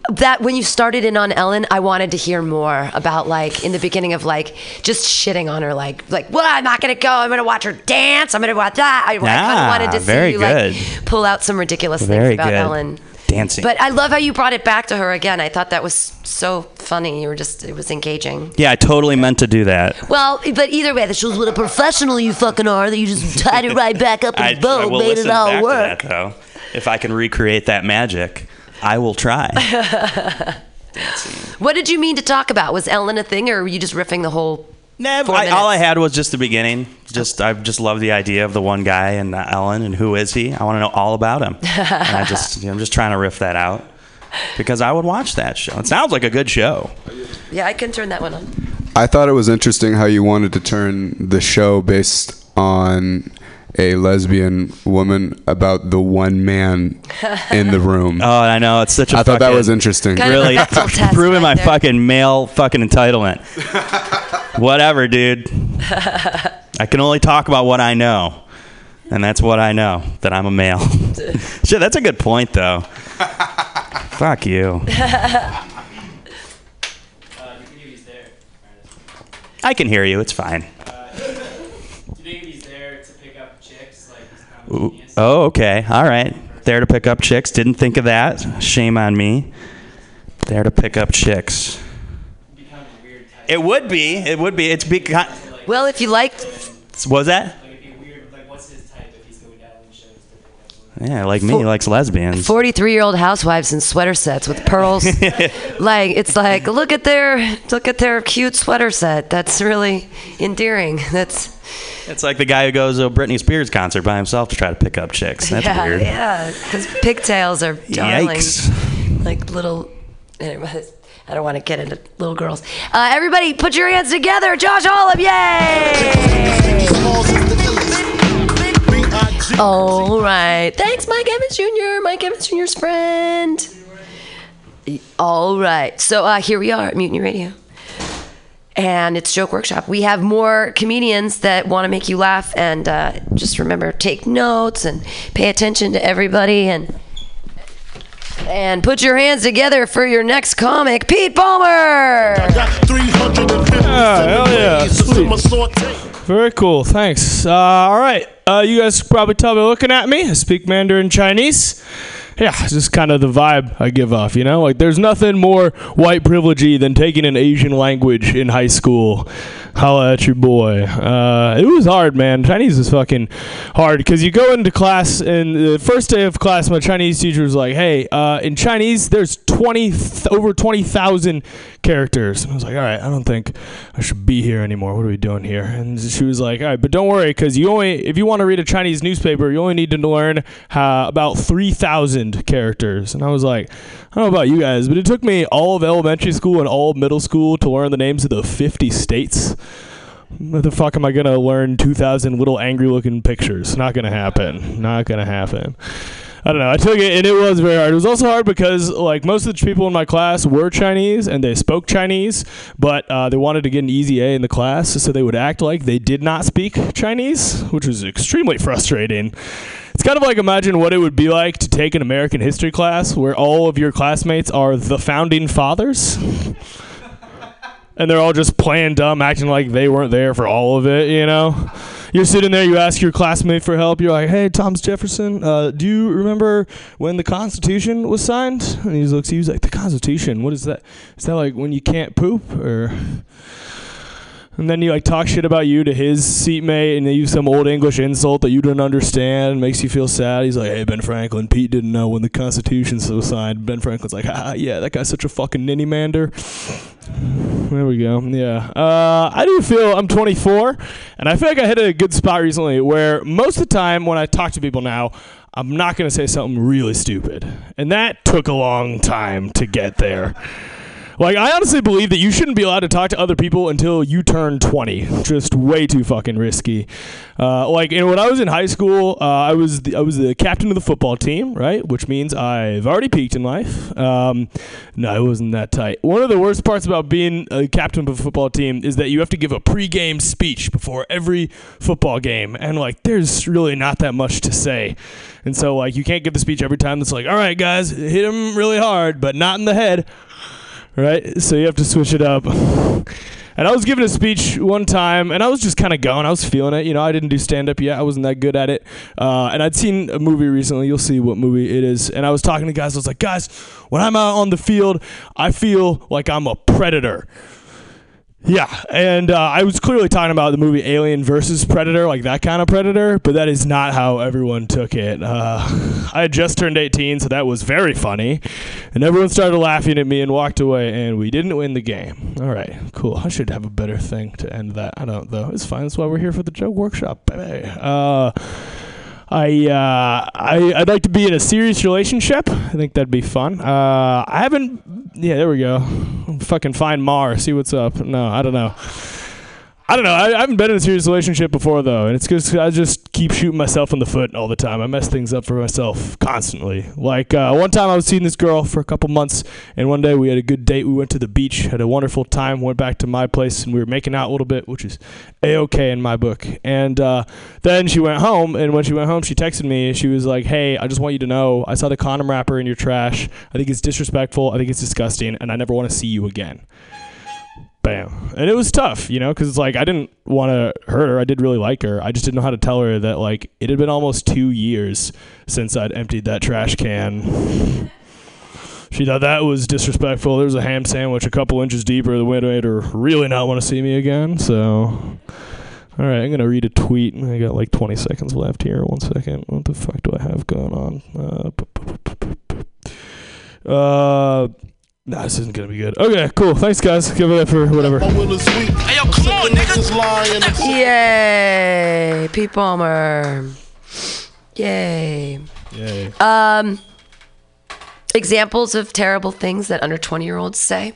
that when you started in on Ellen, I wanted to hear more about like in the beginning of like just shitting on her, like like well, I'm not gonna go. I'm gonna watch her dance. I'm gonna watch that. I, I kind Ah, of wanted to see you good. like pull out some ridiculous Very things about good. Ellen. Dancing. But I love how you brought it back to her again. I thought that was so funny. You were just it was engaging. yeah, I totally meant to do that. Well, but either way, that shows what a professional you fucking are. That you just tied it right back up in I will made it all work. to that though. If I can recreate that magic, I will try. What did you mean to talk about? Was Ellen a thing, or were you just riffing the whole? Never. I, all I had was just the beginning. Just I just love the idea of the one guy and Ellen and who is he? I want to know all about him. and I just I'm just trying to riff that out because I would watch that show. It sounds like a good show. Yeah, I can turn that one on. I thought it was interesting how you wanted to turn the show based on a lesbian woman about the one man in the room. Oh, I know it's such a. I thought that was interesting. Kind of a really Bechdel proving right my there. fucking male fucking entitlement. Whatever, dude. I can only talk about what I know. And that's what I know, that I'm a male. Shit, that's a good point though. Fuck you. Uh, I can hear you, it's fine. Oh, okay. All right. There to pick up chicks. Didn't think of that. Shame on me. There to pick up chicks. It would be. It would be. It's be. Well, if you liked, Was that? Yeah, like me, he likes lesbians. 43 year old housewives in sweater sets with pearls. like it's like look at their look at their cute sweater set. That's really endearing. That's It's like the guy who goes to a Britney Spears concert by himself to try to pick up chicks. That's yeah, weird. yeah. Because pigtails are darling. Yikes. Like little. Anyways, I don't want to get into little girls. Uh, everybody, put your hands together. Josh Olive, yay! All right. Thanks, Mike Evans Jr., Mike Evans Jr.'s friend. All right. So uh, here we are at Mutiny Radio. And it's Joke Workshop. We have more comedians that want to make you laugh. And uh, just remember, take notes and pay attention to everybody. And and put your hands together for your next comic, Pete Palmer. Ah, hell yeah. Sweet. Very cool. Thanks. Uh, all right. Uh, you guys probably tell by looking at me. I speak Mandarin Chinese. Yeah, it's just kind of the vibe I give off, you know? Like, there's nothing more white privilegey than taking an Asian language in high school. Holla at your boy. Uh, it was hard, man. Chinese is fucking hard because you go into class, and the first day of class, my Chinese teacher was like, hey, uh, in Chinese, there's 20, th- over 20,000 characters. And I was like, all right, I don't think I should be here anymore. What are we doing here? And she was like, all right, but don't worry, because you only, if you want to read a Chinese newspaper, you only need to learn how, about 3,000 characters. And I was like, I don't know about you guys, but it took me all of elementary school and all of middle school to learn the names of the 50 states. What the fuck am I gonna learn 2,000 little angry looking pictures? Not gonna happen. Not gonna happen. I don't know. I took it, and it was very hard. It was also hard because, like, most of the people in my class were Chinese and they spoke Chinese, but uh, they wanted to get an easy A in the class, so they would act like they did not speak Chinese, which was extremely frustrating. It's kind of like imagine what it would be like to take an American history class where all of your classmates are the founding fathers. And they're all just playing dumb, acting like they weren't there for all of it, you know? You're sitting there, you ask your classmate for help. You're like, hey, Thomas Jefferson, uh, do you remember when the Constitution was signed? And he looks he's like, the Constitution? What is that? Is that like when you can't poop? Or. And then you like talk shit about you to his seatmate, and they use some old English insult that you don't understand, makes you feel sad. He's like, "Hey, Ben Franklin, Pete didn't know when the Constitution was signed." Ben Franklin's like, "Ah, yeah, that guy's such a fucking ninny mander." There we go. Yeah, uh, I do feel I'm 24, and I feel like I hit a good spot recently where most of the time when I talk to people now, I'm not gonna say something really stupid, and that took a long time to get there. Like, I honestly believe that you shouldn't be allowed to talk to other people until you turn 20. Just way too fucking risky. Uh, like, you know, when I was in high school, uh, I was the, I was the captain of the football team, right? Which means I've already peaked in life. Um, no, it wasn't that tight. One of the worst parts about being a captain of a football team is that you have to give a pregame speech before every football game, and like, there's really not that much to say. And so, like, you can't give the speech every time. That's like, all right, guys, hit them really hard, but not in the head right? So you have to switch it up. And I was giving a speech one time, and I was just kind of going. I was feeling it. You know, I didn't do stand up yet. I wasn't that good at it. Uh, and I'd seen a movie recently. You'll see what movie it is. And I was talking to guys. I was like, guys, when I'm out on the field, I feel like I'm a predator. Yeah, and uh, I was clearly talking about the movie Alien versus Predator, like that kind of Predator, but that is not how everyone took it. Uh, I had just turned 18, so that was very funny, and everyone started laughing at me and walked away, and we didn't win the game. All right, cool. I should have a better thing to end that. I don't, though. It's fine. That's why we're here for the joke workshop, baby. Uh, I uh, I I'd like to be in a serious relationship. I think that'd be fun. Uh, I haven't. Yeah, there we go. Fucking find Mar. See what's up. No, I don't know. I don't know. I, I haven't been in a serious relationship before though, and it's because I just keep shooting myself in the foot all the time. I mess things up for myself constantly. Like uh, one time, I was seeing this girl for a couple months, and one day we had a good date. We went to the beach, had a wonderful time. Went back to my place, and we were making out a little bit, which is a okay in my book. And uh, then she went home, and when she went home, she texted me. She was like, "Hey, I just want you to know, I saw the condom wrapper in your trash. I think it's disrespectful. I think it's disgusting, and I never want to see you again." Bam and it was tough you know because it's like i didn't want to hurt her i did really like her i just didn't know how to tell her that like it had been almost two years since i'd emptied that trash can she thought that was disrespectful there was a ham sandwich a couple inches deeper The that made her really not want to see me again so All right, I'm gonna read a tweet. I got like 20 seconds left here. One second. What the fuck do I have going on? Uh, uh nah, this isn't gonna be good. Okay, cool. Thanks, guys. Give it up for whatever. Hey, yo, come on, nigga. Yay, Pete Palmer. Yay. Yay. Um, examples of terrible things that under 20 year olds say.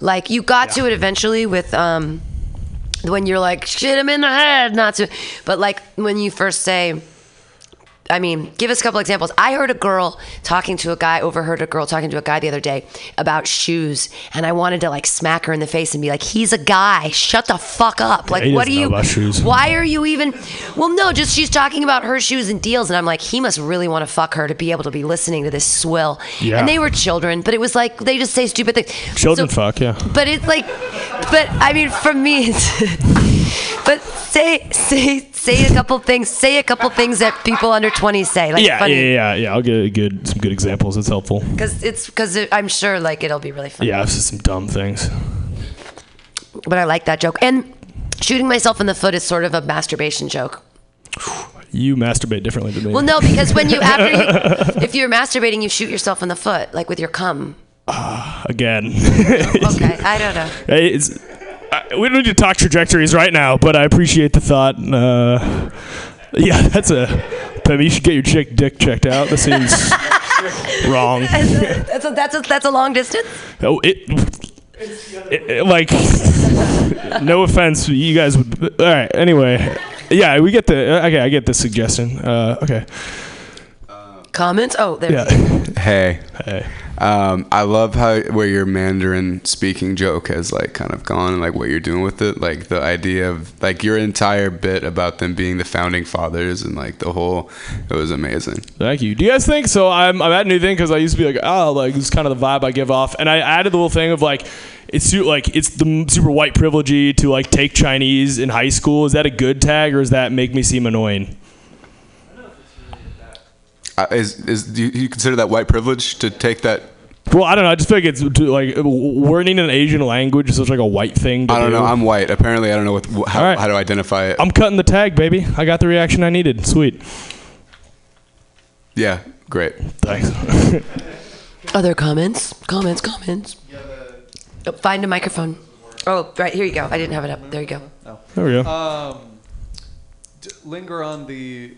Like you got to it eventually with um, when you're like shit him in the head, not to, but like when you first say. I mean, give us a couple examples. I heard a girl talking to a guy, overheard a girl talking to a guy the other day about shoes, and I wanted to like smack her in the face and be like, "He's a guy. Shut the fuck up. Like, he what are you? about shoes. Why are you even? Well, no, just she's talking about her shoes and deals, and I'm like, he must really want to fuck her to be able to be listening to this swill. Yeah. And they were children, but it was like they just say stupid things. Children So- fuck, yeah. But it's like, but I mean, for me, it's, but say say say a couple things. Say a couple things that people under 20 say. Like yeah, funny. yeah, yeah, yeah. I'll get good some good examples. It's helpful. Because it's because it, I'm sure like it'll be really fun. Yeah, it's just some dumb things. But I like that joke. And shooting myself in the foot is sort of a masturbation joke. You masturbate differently than me. Well, no, because when you after you, if you're masturbating, you shoot yourself in the foot, like with your cum. Ah, again. Okay, I don't know. Hey, it's, I, we don't need to talk trajectories right now, but I appreciate the thought. Uh, yeah, that's a. Pem, you should get your chick dick checked out. That seems wrong. That's a, that's a, that's a long distance. Oh, it, it- it- like, no offense, you guys would. All right. Anyway, yeah, we get the. Okay, I get the suggestion. Uh, okay. Comments? Oh, there. Yeah. Hey. Hey. Um, I love how where your Mandarin speaking joke has like kind of gone and like what you're doing with it. Like the idea of like your entire bit about them being the founding fathers and like the whole it was amazing. Thank you. Do you guys think so? I'm, I'm at New Thing because I used to be like, oh, like this is kind of the vibe I give off, and I added the little thing of like, it's like it's the super white privilegey to like take Chinese in high school. Is that a good tag or does that make me seem annoying? Uh, is is do you, you consider that white privilege to take that? Well, I don't know. I just feel like it's to, like learning an Asian language is such like a white thing. To I don't do. know. I'm white. Apparently, I don't know what how, All right. how to identify it. I'm cutting the tag, baby. I got the reaction I needed. Sweet. yeah, great. Thanks. Other comments? Comments? Comments? Oh, find a microphone. Oh, right here you go. I didn't have it up. There you go. Oh. There we go. Um, d- linger on the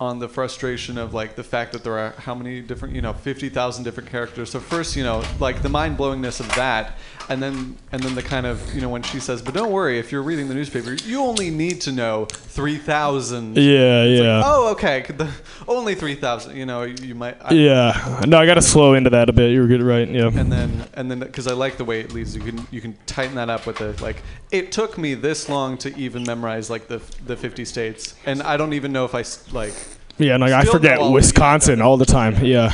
on the frustration of like the fact that there are how many different you know 50,000 different characters. So first, you know, like the mind-blowingness of that and then and then the kind of, you know, when she says, "But don't worry, if you're reading the newspaper, you only need to know 3,000." Yeah, It's like, yeah. oh, okay. The, only 3,000, you know, you might I- yeah. No, I got to slow into that a bit. You were good, right? Yeah. and then and then because I like the way it leads, you can you can tighten that up with the like. It took me this long to even memorize like the the 50 states, and I don't even know if I like. Yeah, and like I forget know all of Wisconsin all the time. Yeah.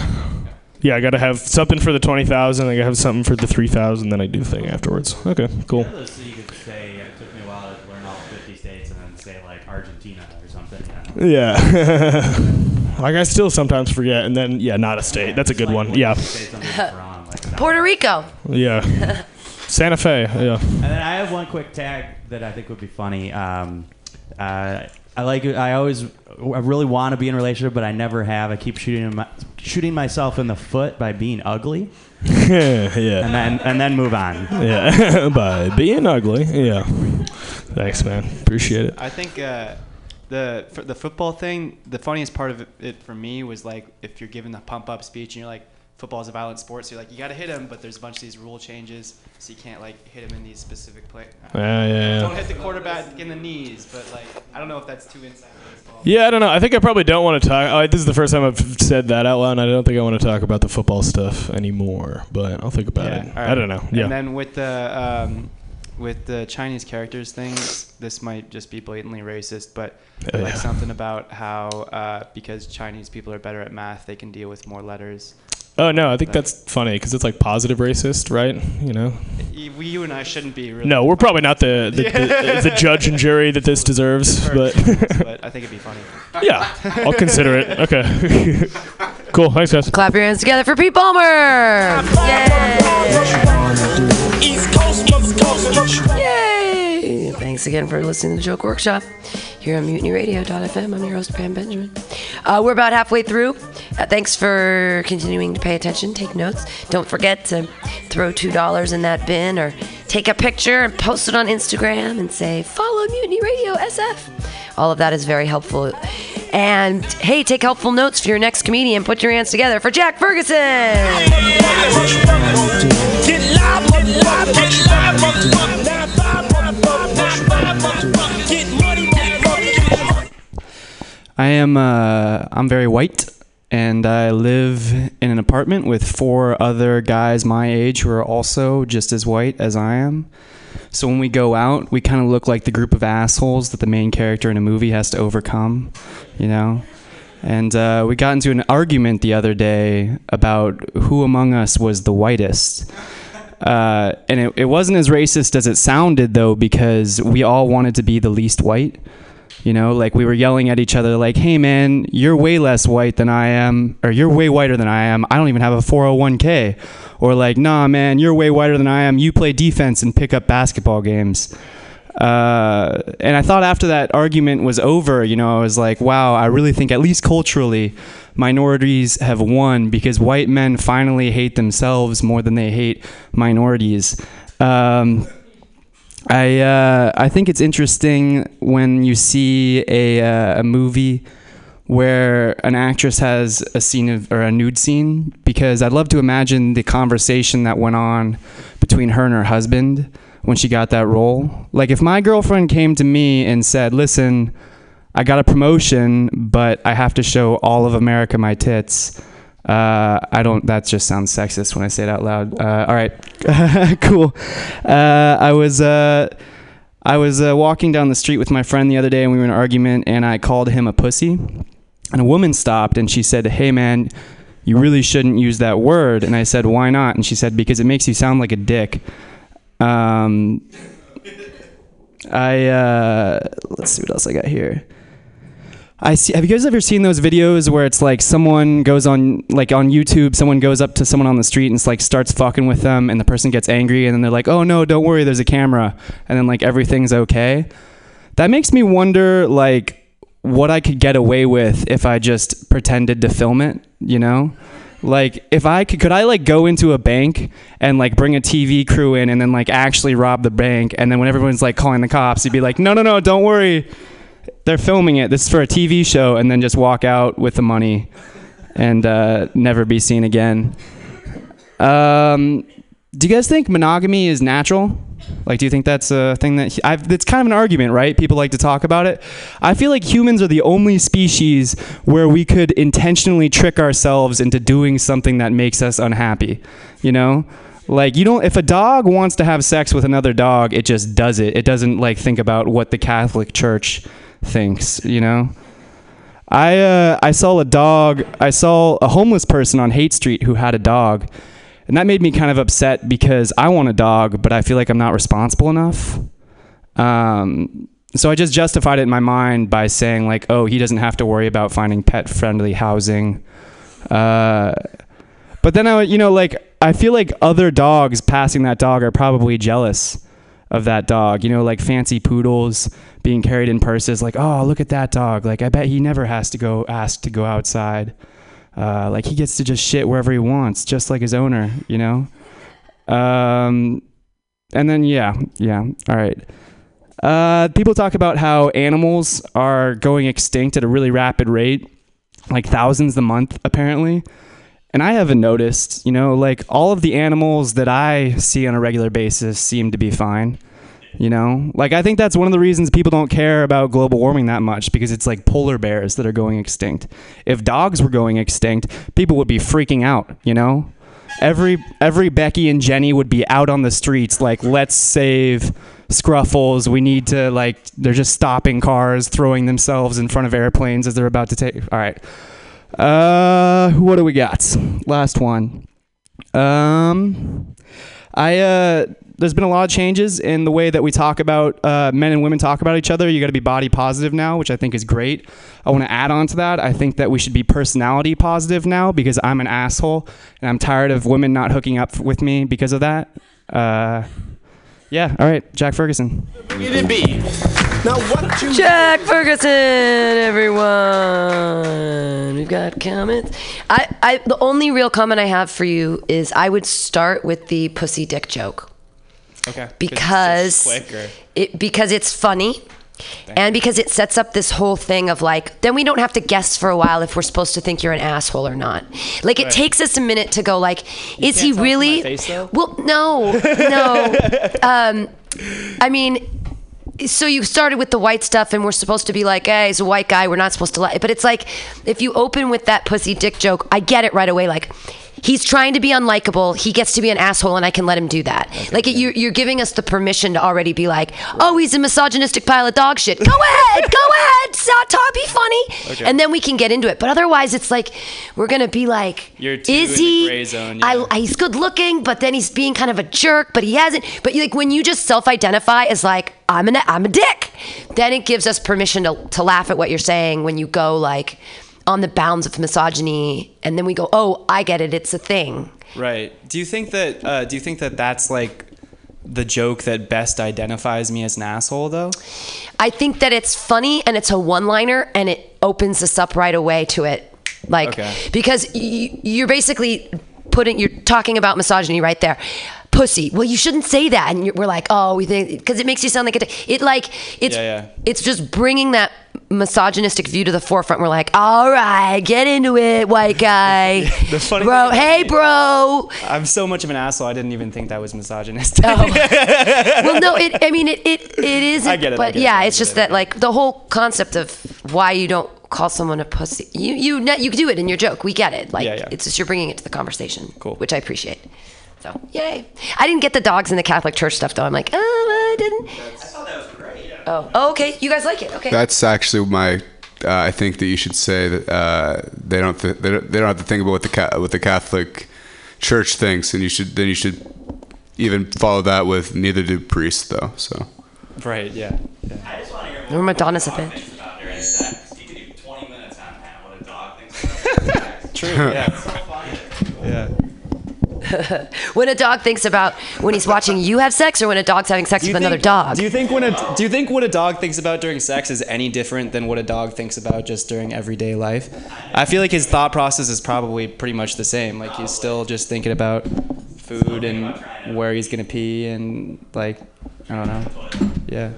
Yeah, I got to have something for the 20,000. I got to have something for the 3,000. Then I do the thing afterwards. Okay, cool. So you could say it took me a while to learn all 50 states and then say like Argentina or something. You know? Yeah. like I still sometimes forget. And then, yeah, not a state. That's a good one. Yeah. Puerto Rico. Yeah. Santa Fe. Yeah. And then I have one quick tag that I think would be funny. Um, uh, I like. I always. I really want to be in a relationship, but I never have. I keep shooting my, shooting myself in the foot by being ugly. yeah. And then and then move on. Yeah. By being ugly. Yeah. Thanks, man. Appreciate it. I think uh, the for the football thing, the funniest part of it, it for me was like if you're giving the pump up speech and you're like, football is a violent sport, so you're like you got to hit him, but there's a bunch of these rule changes, so you can't like hit him in these specific play. Yeah, yeah, yeah. Don't hit the quarterback in the knees, but like I don't know if that's too inside baseball. Yeah, I don't know. I think I probably don't want to talk. Oh, this is the first time I've said that out loud. And I don't think I want to talk about the football stuff anymore. But I'll think about it. all I don't know. Yeah. And then with the um, with the Chinese characters thing, this might just be blatantly racist, but Oh, like yeah. something about how uh, because Chinese people are better at math, they can deal with more letters. Oh no, I think that's funny because it's like positive racist, right? You know. We, you and I shouldn't be really. No, we're probably not the the, the, the judge and jury that this deserves, but but I think it'd be funny. yeah, I'll consider it. Okay. cool. Thanks, guys. Clap your hands together for Pete Palmer. Yay! East Coast, West Coast. Yay! Thanks again for listening to the Joke Workshop here on MutinyRadio.fm. I'm your host, Pam Benjamin. Uh, we're about halfway through. Uh, thanks for continuing to pay attention, take notes. Don't forget to throw $2 in that bin or take a picture and post it on Instagram and say, follow Mutiny Radio SF. All of that is very helpful. And hey, take helpful notes for your next comedian. Put your hands together for Jack Ferguson. I am uh, I'm very white and I live in an apartment with four other guys my age who are also just as white as I am. So when we go out, we kind of look like the group of assholes that the main character in a movie has to overcome, you know? And uh, we got into an argument the other day about who among us was the whitest. Uh, and it, it wasn't as racist as it sounded, though, because we all wanted to be the least white. You know, like we were yelling at each other, like, hey man, you're way less white than I am, or you're way whiter than I am. I don't even have a 401k. Or like, nah, man, you're way whiter than I am. You play defense and pick up basketball games. Uh, and I thought after that argument was over, you know, I was like, wow, I really think, at least culturally, minorities have won because white men finally hate themselves more than they hate minorities. Um, I uh, I think it's interesting when you see a uh, a movie where an actress has a scene of, or a nude scene because I'd love to imagine the conversation that went on between her and her husband when she got that role. Like if my girlfriend came to me and said, "Listen, I got a promotion, but I have to show all of America my tits." Uh, I don't. That just sounds sexist when I say it out loud. Uh, all right, cool. Uh, I was uh, I was uh, walking down the street with my friend the other day, and we were in an argument, and I called him a pussy, and a woman stopped, and she said, "Hey, man." You really shouldn't use that word. And I said, Why not? And she said, Because it makes you sound like a dick. Um, I, uh, let's see what else I got here. I see. Have you guys ever seen those videos where it's like someone goes on, like on YouTube, someone goes up to someone on the street and it's like starts fucking with them, and the person gets angry, and then they're like, "Oh no, don't worry, there's a camera," and then like everything's okay. That makes me wonder, like, what I could get away with if I just pretended to film it. You know, like if I could, could I like go into a bank and like bring a TV crew in and then like actually rob the bank, and then when everyone's like calling the cops, you'd be like, "No, no, no, don't worry." They're filming it. This is for a TV show, and then just walk out with the money and uh, never be seen again. Um, do you guys think monogamy is natural? Like, do you think that's a thing that I've, it's kind of an argument, right? People like to talk about it. I feel like humans are the only species where we could intentionally trick ourselves into doing something that makes us unhappy. You know, like you don't. If a dog wants to have sex with another dog, it just does it. It doesn't like think about what the Catholic Church thinks, you know. I uh, I saw a dog. I saw a homeless person on Haight Street who had a dog, and that made me kind of upset because I want a dog, but I feel like I'm not responsible enough. Um, so I just justified it in my mind by saying like, oh, he doesn't have to worry about finding pet-friendly housing. Uh, but then I, you know, like I feel like other dogs passing that dog are probably jealous of that dog. You know, like fancy poodles being carried in purses. Like, oh, look at that dog. Like, I bet he never has to go ask to go outside. Uh, like, he gets to just shit wherever he wants, just like his owner. You know. Um, and then yeah, yeah. All right. Uh, people talk about how animals are going extinct at a really rapid rate, like thousands a month, apparently. And I haven't noticed, you know, like all of the animals that I see on a regular basis seem to be fine. You know, like I think that's one of the reasons people don't care about global warming that much because it's like polar bears that are going extinct. If dogs were going extinct, people would be freaking out, you know? Every every Becky and Jenny would be out on the streets like let's save Scruffles. We need to like they're just stopping cars, throwing themselves in front of airplanes as they're about to take All right. Uh what do we got? Last one. Um I uh there's been a lot of changes in the way that we talk about uh, men and women talk about each other. You got to be body positive now, which I think is great. I want to add on to that. I think that we should be personality positive now because I'm an asshole and I'm tired of women not hooking up with me because of that. Uh, Yeah. All right. Jack Ferguson. It be. Now what you Jack Ferguson, everyone. We've got comments. I, I, the only real comment I have for you is I would start with the pussy dick joke Okay. because quick or it because it's funny. And because it sets up this whole thing of like, then we don't have to guess for a while if we're supposed to think you're an asshole or not. Like, it takes us a minute to go, like, is he can't tell from really? face, well, no, no. um, I mean, so you started with the white stuff, and we're supposed to be like, hey, he's a white guy. We're not supposed to lie But it's like, if you open with that pussy dick joke, I get it right away. Like, he's trying to be unlikable. He gets to be an asshole, and I can let him do that. like, you're, you're giving us the permission to already be like, oh, he's a misogynistic pile of dog shit. Go ahead, go ahead, Sa- Todd, be funny. Okay. And then we can get into it. But otherwise, it's like, we're gonna be like, is he? gray zone, I. I- he's good looking, but then he's being kind of a jerk, but he hasn't. But like when you just self-identify as like I'm an I'm a dick, then it gives us permission to to laugh at what you're saying when you go like on the bounds of misogyny, and then we go, oh, I get it, it's a thing. Right. Do you think that? Uh, do you think that that's like the joke that best identifies me as an asshole, though? I think that it's funny and it's a one-liner, and it opens us up right away to it, like Okay. because y- you're basically putting you're talking about misogyny right there. Pussy. Well, you shouldn't say that, and we're like, oh, we think because it makes you sound like a. dick. It like it's Yeah, yeah. it's just bringing that misogynistic view to the forefront. We're like, all right, get into it, white guy, The funny bro. thing- Hey, bro. I'm so much of an asshole. I didn't even think that was misogynistic. Oh. well, no, it. I mean, it. It, it is. I get it, But get yeah, I it's just it. that like the whole concept of why you don't call someone a pussy. You you ne- you do it in your joke. We get it. Like Yeah, yeah. it's just you're bringing it to the conversation. Cool. Which I appreciate. So yay! I didn't get the dogs in the Catholic Church stuff though. I'm like, oh, I didn't. Oh, oh, okay. You guys like it? Okay. That's actually my. Uh, I think that you should say that uh, they don't. Th- they don't. They don't have to think about what the ca- what the Catholic Church thinks, and you should. Then you should even follow that with neither do priests, though. So. right. Yeah. i Or Madonna's a bitch. True. Yeah. yeah. when a dog thinks about when he's watching you have sex, or when a dog's having sex with you another dog. Do you think when a do you think what a dog thinks about during sex is any different than what a dog thinks about just during everyday life? I feel like his thought process is probably pretty much the same. Like he's still just thinking about food and where he's gonna pee and like I don't know. Yeah.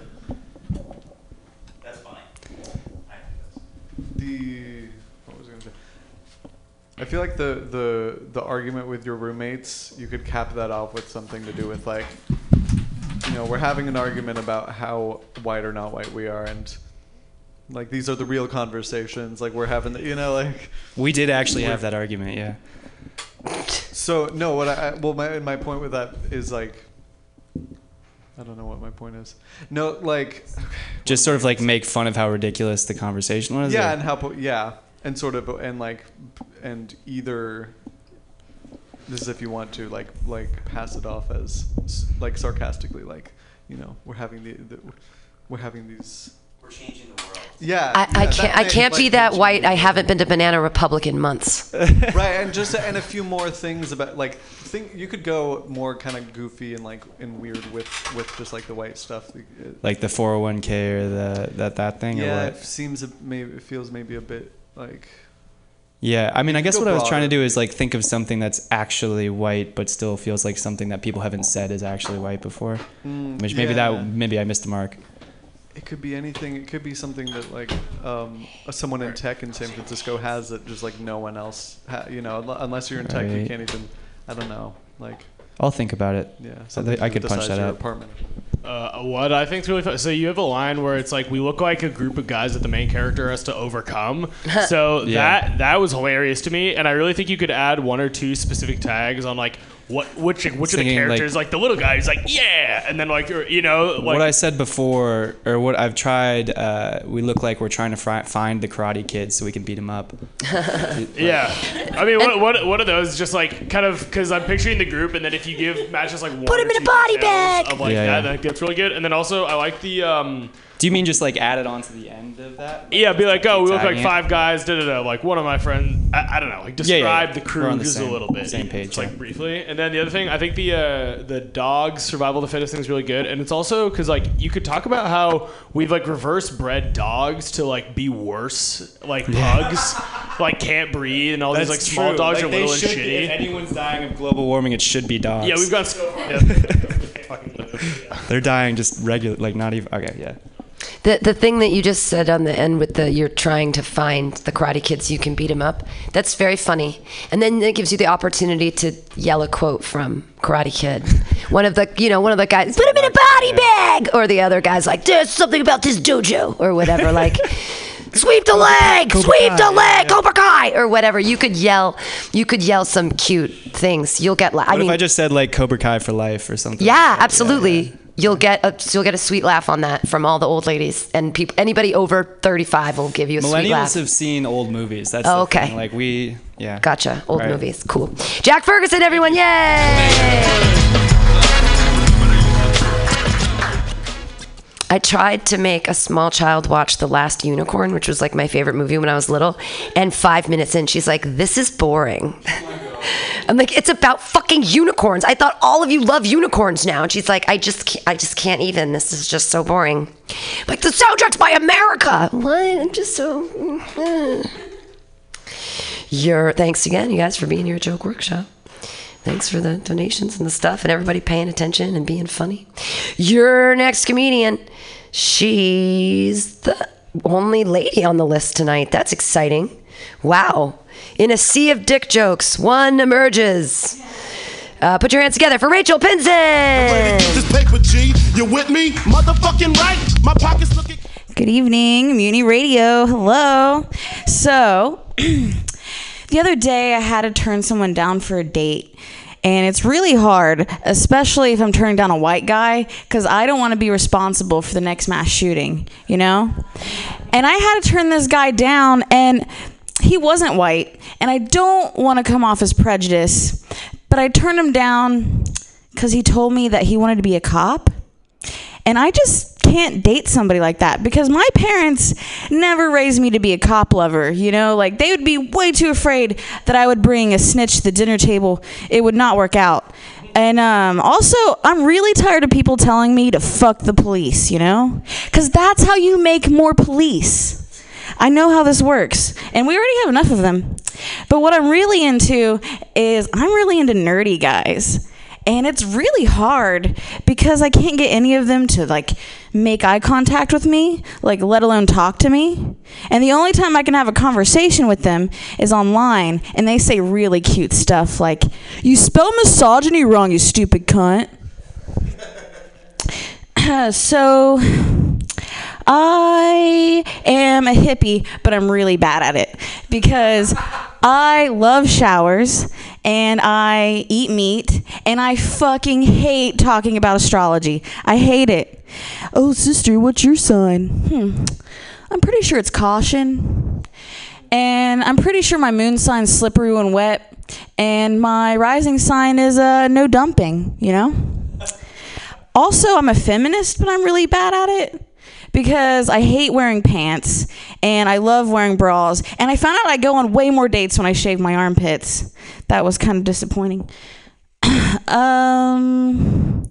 The what was I gonna say? I feel like the the the argument with your roommates, you could cap that off with something to do with like, you know, we're having an argument about how white or not white we are, and like these are the real conversations. Like we're having, the, you know, like We did actually have that argument. Yeah. So no, what I well my my point with that is like, I don't know what my point is. No, like Just sort of like make fun of how ridiculous the conversation was. yeah, or- and how po- yeah, and sort of and like and either this is if you want to like like pass it off as like sarcastically like you know we're having the, the we're having these we're changing the world yeah I, I can't. I can't be that white. I haven't been to Banana Republic in months. right and just and a few more things about like think you could go more kind of goofy and like and weird with with just like the white stuff like the 401k or the that that thing or yeah what? it seems maybe it feels maybe a bit like Yeah, I mean, I guess what I was trying to do is like think of something that's actually white, but still feels like something that people haven't said is actually white before. Mm, Which maybe yeah. that maybe I missed the mark. It could be anything. It could be something that like um, someone in tech in San Francisco has that just like no one else. Ha- you know, unless you're in tech, you can't even. I don't know. Like I'll think about it. Yeah, I, something I could punch that your out. apartment. Uh, what I think is really fun. So you have a line where it's like we look like a group of guys that the main character has to overcome. so Yeah. that that was hilarious to me, and I really think you could add one or two specific tags on like what which which of the Thinking, like- characters like, the little guy is like yeah, and then like you know like what I said before, or what I've tried, uh, we look like we're trying to fri- find the Karate Kid so we can beat him up. Yeah, I mean, what, what, what are those? Just like kind of because I'm picturing the group, and then if you give matches like one Put him in a body bag. of like Yeah, that, yeah. that gets really good. And then also I like the um Do you mean just like add it on to the end of that? Yeah, be like, oh, we look like tagging it? five guys. Da da da. Like one of my friends. I, I don't know. Like Yeah, yeah, describe yeah. the crew on the just a little bit. same page, Just, like yeah. briefly. And then the other thing, I think the uh, the dog survival of the fittest thing is really good, and it's also because like you could talk about how we've like reverse bred dogs to like be worse, like pugs, like can't breathe, and all these like small dogs are little and If shitty. anyone's dying of global warming, it should be dogs. Yeah, we've gone so far. Yeah. They're dying just regular, like not even. Okay, yeah. The the thing that you just said on the end with the you're trying to find the Karate Kids you can beat them up. That's very funny, and then it gives you the opportunity to yell a quote from Karate Kid. One of the you know one of the guys put him in a body bag, or the other guy's like there's something about this dojo or whatever like. Sweep the leg, Cobra sweep Kai, the leg, yeah. Cobra Kai, or whatever. You could yell, you could yell some cute things. You'll get. la- What I mean, if I just said like Cobra Kai for life or something? yeah, absolutely. You'll get a you'll get a sweet laugh on that from all the old ladies and people. Anybody over thirty five will give you a sweet laugh. Millennials have seen old movies. That's Oh, the okay. thing. Like we, yeah. Gotcha. Old Right. movies. Cool. Jack Ferguson, everyone. Yay! I tried to make a small child watch The Last Unicorn, which was like my favorite movie when I was little. And five minutes in, she's like, This is boring. I'm like, it's about fucking unicorns. I thought all of you love unicorns now. And she's like, I just can't, I just can't even. This is just so boring. Like the soundtrack's by America. What? I'm just so. mm. Your thanks again, you guys, for being here at Joke Workshop. Thanks for the donations and the stuff, and everybody paying attention and being funny. Your next comedian, she's the only lady on the list tonight. That's exciting. Wow. In a sea of dick jokes, one emerges. Uh, put your hands together for Rachel Pinson. This paper G, you with me? Motherfucking right. My pockets looking. Good evening, Mutiny Radio. Hello. So, the other day I had to turn someone down for a date. And it's really hard, especially if I'm turning down a white guy, because I don't want to be responsible for the next mass shooting, you know? And I had to turn this guy down, and he wasn't white. And I don't want to come off as prejudice, but I turned him down because he told me that he wanted to be a cop. And I just can't date somebody like that because my parents never raised me to be a cop lover. You know, like they would be way too afraid that I would bring a snitch to the dinner table. It would not work out. And um, also, I'm really tired of people telling me to fuck the police, you know? Because that's how you make more police. I know how this works, and we already have enough of them. But what I'm really into is I'm really into nerdy guys. And it's really hard because I can't get any of them to like make eye contact with me, like let alone talk to me. And the only time I can have a conversation with them is online and they say really cute stuff like, "You spell misogyny wrong, you stupid cunt." so I am a hippie, but I'm really bad at it because I love showers and I eat meat and I fucking hate talking about astrology. I hate it. Oh, sister, what's your sign? Hmm. I'm pretty sure it's caution. And I'm pretty sure my moon sign's slippery when wet. And my rising sign is uh, no dumping, you know? Also, I'm a feminist, but I'm really bad at it because I hate wearing pants and I love wearing bras. And I found out I go on way more dates when I shave my armpits. That was kind of disappointing. um,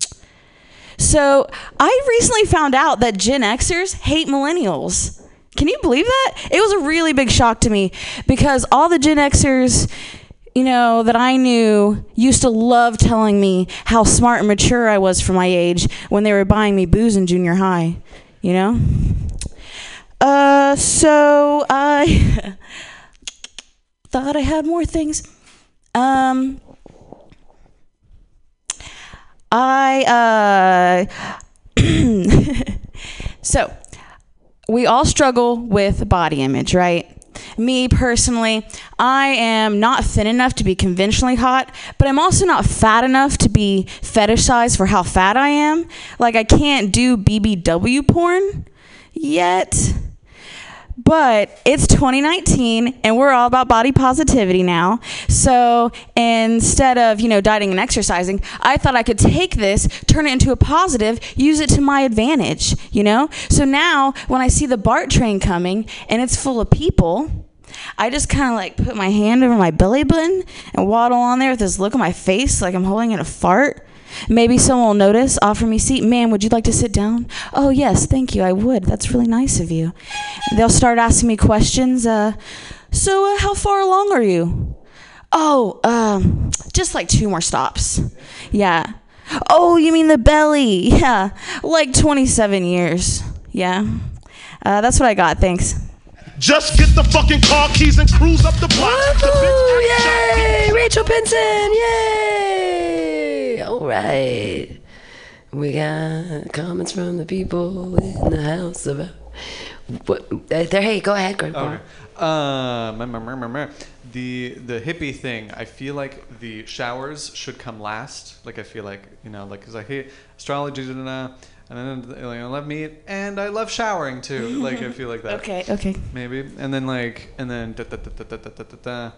so I recently found out that Gen Xers hate millennials. Can you believe that? It was a really big shock to me because all the Gen Xers you know, that I knew used to love telling me how smart and mature I was for my age when they were buying me booze in junior high, you know? Uh, so I thought I had more things. Um, I, uh, so we all struggle with body image, right? Me personally, I am not thin enough to be conventionally hot, but I'm also not fat enough to be fetishized for how fat I am. Like, I can't do BBW porn yet. but it's 2019 and we're all about body positivity now. So instead of, you know, dieting and exercising, I thought I could take this, turn it into a positive, use it to my advantage, you know? So now when I see the BART train coming and it's full of people, I just kind of like put my hand over my belly button and waddle on there with this look on my face like I'm holding in a fart. Maybe someone will notice, offer me seat. Ma'am, would you like to sit down? Oh, yes, thank you. I would. That's really nice of you. They'll start asking me questions. Uh, so, uh, how far along are you? Oh, um, just like two more stops. Yeah. Oh, you mean the belly? Yeah. Like 27 years. Yeah. Uh, that's what I got. Thanks. Just get the fucking car keys and cruise up the block. The bitch Yay! Rachel Pinson! Yay! All right. We got comments from the people in the house about what. Uh, there, hey, go ahead, Greg. Okay. Um, meh. the the hippie thing. I feel like the showers should come last. Like I feel like you know, like because I hate astrology, da, da, da, and then like, I love meat, and I love showering too. Like I feel like that. Okay, okay. Maybe, and then like, and then da, da, da, da, da, da, da, da, da.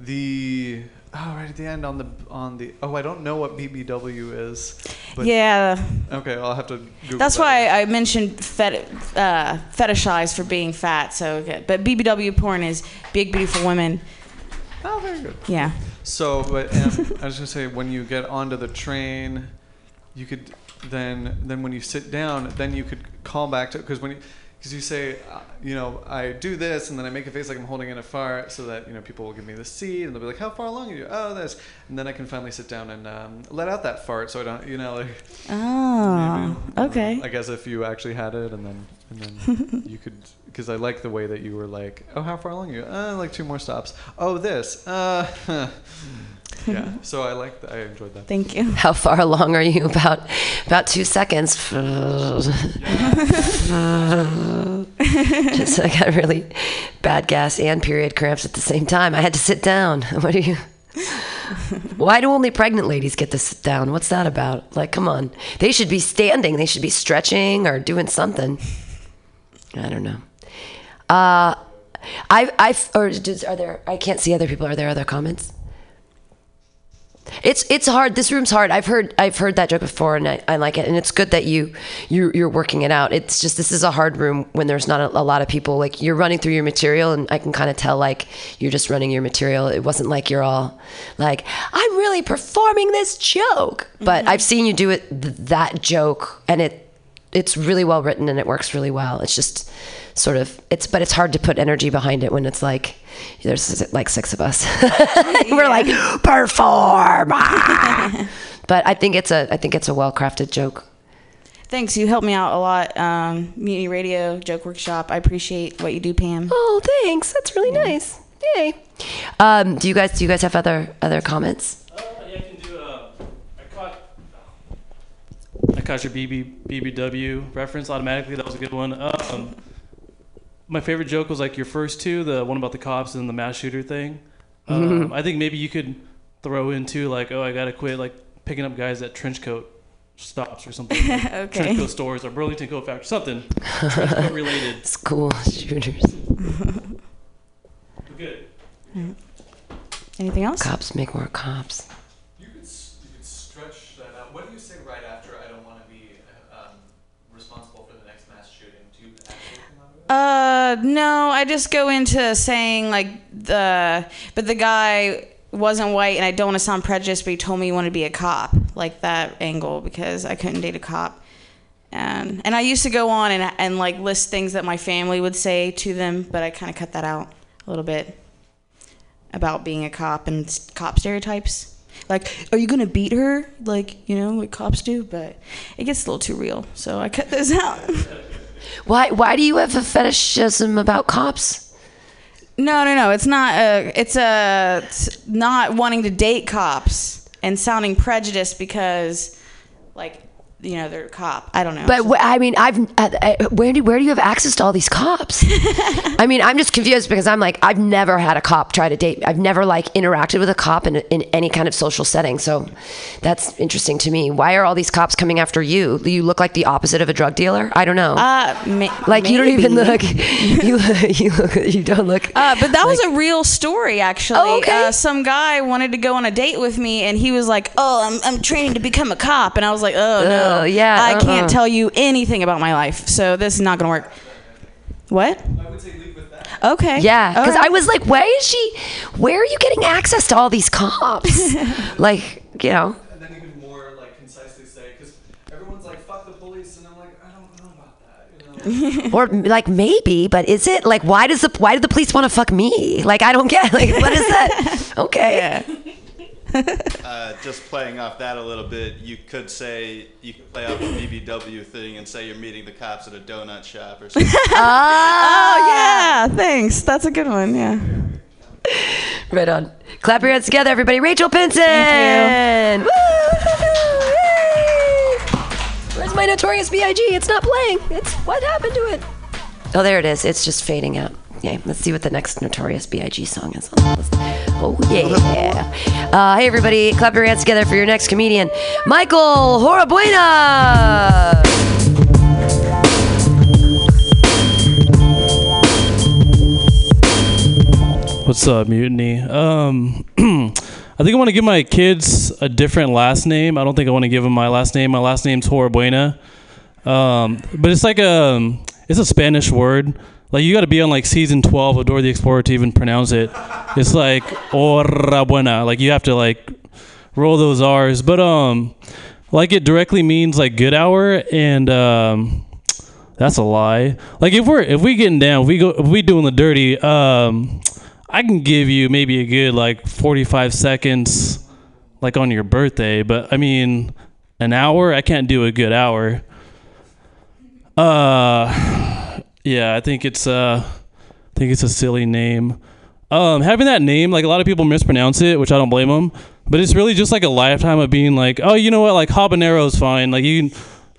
the oh right at the end on the on the oh I don't know what BBW is. But, Yeah. Okay, I'll have to. Google That's that. why I mentioned fet- uh, fetishize for being fat. So, okay. but BBW porn is big, beautiful women. Oh, very good. Yeah. So, but um, I was gonna say when you get onto the train, you could then then when you sit down, then you could call back to because when you because you say uh, you know I do this and then I make a face like I'm holding in a fart so that you know people will give me the seat and they'll be like how far along are you? Oh this. And then I can finally sit down and um, let out that fart so I don't you know like Oh, okay. I guess if you actually had it and then and then you could because I like the way that you were like oh how far along are you? Uh, like two more stops. Oh this. Uh yeah so I like I enjoyed that Thank you. How far along are you? About about two seconds. Just I got really bad gas and period cramps at the same time. I had to sit down. What are you? Why do only pregnant ladies get to sit down? What's that about? Like, come on. They should be standing. They should be stretching or doing something. I don't know. Uh, I, I, or does, are there? I can't see other people. Are there other comments? It's it's hard. This room's hard. I've heard I've heard that joke before, and I, I like it. And it's good that you you you're working it out. It's just this is a hard room when there's not a, a lot of people. Like you're running through your material, and I can kind of tell like you're just running your material. It wasn't like you're all like I'm really performing this joke. But mm-hmm. I've seen you do it th- that joke, and it it's really well written and it works really well. It's just sort of it's but it's hard to put energy behind it when it's like there's like six of us. We're like perform. ah." but I think it's a I think it's a well crafted joke. Thanks. You helped me out a lot. Um, Mutiny Radio, Joke Workshop. I appreciate what you do, Pam. Oh, thanks. That's really nice. Yay. Um, do you guys do you guys have other other comments? I caught your BB, BBW reference automatically. That was a good one. Um, my favorite joke was like your first two, the one about the cops and the mass shooter thing. Um, I think maybe you could throw into like, oh, I gotta quit like picking up guys at trench coat stops or something. Like Okay. Trench coat stores or Burlington Coat Factory, something trench coat related. School shooters. Good. Anything else? Cops make more cops. You could, s- you could stretch that out. What do you say right after I don't want to be um, responsible for the next mass shooting? Do you actually come out of it? Uh, no, I just go into saying like the, but the guy wasn't white, and I don't want to sound prejudiced, but he told me he wanted to be a cop, like that angle, because I couldn't date a cop. And and I used to go on and and like list things that my family would say to them, but I kind of cut that out a little bit about being a cop and cop stereotypes. Like, are you gonna beat her? Like, you know, like cops do, but it gets a little too real, so I cut those out. Why why do you have a fetishism about cops? No, no, no. It's not. A, it's a it's not wanting to date cops and sounding prejudiced because, like, you know they're a cop. I don't know. But wh- I mean, I've uh, uh, where do where do you have access to all these cops? I mean, I'm just confused because I'm like I've never had a cop try to date. me. I've never like interacted with a cop in in any kind of social setting. So that's interesting to me. Why are all these cops coming after you? You look like the opposite of a drug dealer. I don't know. Uh, ma- like you don't even look. You you look. You don't look. Uh, but that was a real story, actually. Oh, okay. Uh, some guy wanted to go on a date with me, and he was like, "Oh, I'm, I'm training to become a cop," and I was like, "Oh no, Yeah, I uh-uh. can't tell you anything about my life, so this is not gonna work." What? Okay. Yeah, because All I was like, why is she? Where are you getting access to all these cops? like, you know. And then even more like concisely say, because everyone's like, "Fuck the police," and I'm like, I don't know about that. You know? or like maybe, but is it like why does the why do the police want to fuck me? Like I don't get like what is that? Okay. uh, just playing off that a little bit, you could say you could play off the BBW thing and say you're meeting the cops at a donut shop or something. oh yeah, thanks. That's a good one. Yeah. Right on. Clap your hands together, everybody. Rachel Pinson. Thank Woo! Where's my Notorious B.I.G.? It's not playing. It's what happened to it? Oh, there it is. It's just fading out. Okay, let's see what the next Notorious B.I.G. song is. Oh yeah. Uh, hey everybody, clap your hands together for your next comedian, Michael Horabuena. What's up, Mutiny? Um, I think I want to give my kids a different last name. I don't think I want to give them my last name. My last name's Horabuena. Um, but it's like a, it's a Spanish word. Like you got to be on like season 12 of Dora the Explorer to even pronounce it. It's like Horabuena. Like you have to like roll those R's. But um, like it directly means like good hour, and um, that's a lie. Like if we're if we getting down, if we go if we doing the dirty, um, I can give you maybe a good like 45 seconds, like on your birthday. But I mean, an hour, I can't do a good hour. Uh, yeah, I think it's uh, I think it's a silly name. Um, having that name, like a lot of people mispronounce it, which I don't blame them. But it's really just like a lifetime of being like, oh, you know what, like habanero's fine. Like you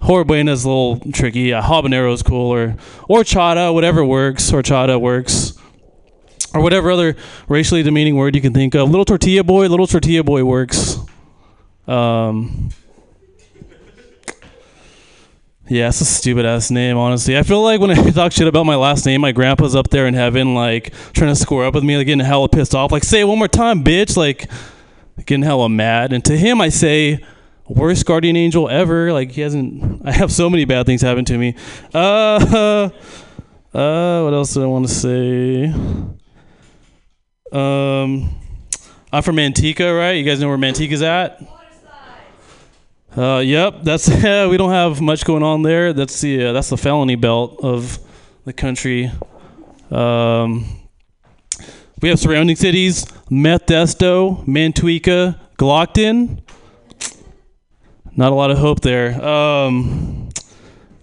Horbuena's a little tricky. Yeah, habanero's cool, or or chata, whatever works. Horchata works, or whatever other racially demeaning word you can think of. Little tortilla boy, little tortilla boy works. Um, yeah, it's a stupid ass name, honestly. I feel like when I talk shit about my last name, my grandpa's up there in heaven, like trying to score up with me, like getting hella pissed off. Like, say it one more time, bitch. Like, getting hella mad. And to him, I say, worst guardian angel ever. Like, he hasn't, I have so many bad things happen to me. Uh, uh, what else do I want to say? Um, I'm from Manteca, right? You guys know where Manteca's at? Uh, yep, that's we don't have much going on there. That's the uh, that's the felony belt of the country. Um, we have surrounding cities: Modesto, Mantuica, Glockton. Not a lot of hope there. Um,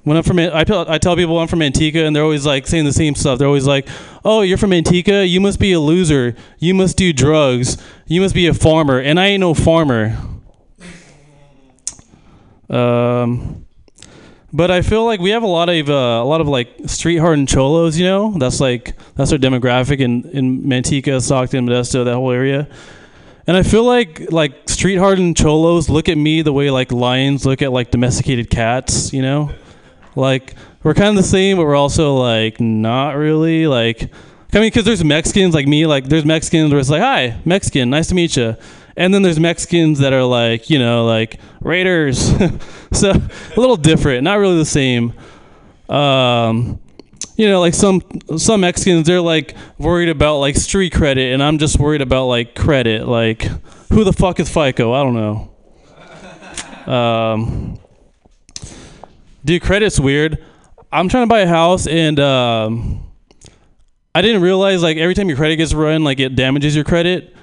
when I'm from, I tell, I tell people I'm from Manteca, and they're always like saying the same stuff. They're always like, "Oh, you're from Manteca? You must be a loser. You must do drugs. You must be a farmer." And I ain't no farmer. Um, but I feel like we have a lot of uh, a lot of like street hardened cholos. You know, that's like that's our demographic in in Manteca, Stockton, Modesto, that whole area. And I feel like like street hardened cholos look at me the way like lions look at like domesticated cats. You know, like we're kind of the same, but we're also like not really like. I mean, because there's Mexicans like me, like there's Mexicans where it's like, "Hi, Mexican, nice to meet you," and then there's Mexicans that are like, you know, like Raiders, so a little different, not really the same. Um, you know, like some some Mexicans, they're like worried about like street credit, and I'm just worried about like credit. Like, who the fuck is FICO? I don't know. Um, dude, credit's weird. I'm trying to buy a house, and um, I didn't realize like every time your credit gets run, like it damages your credit.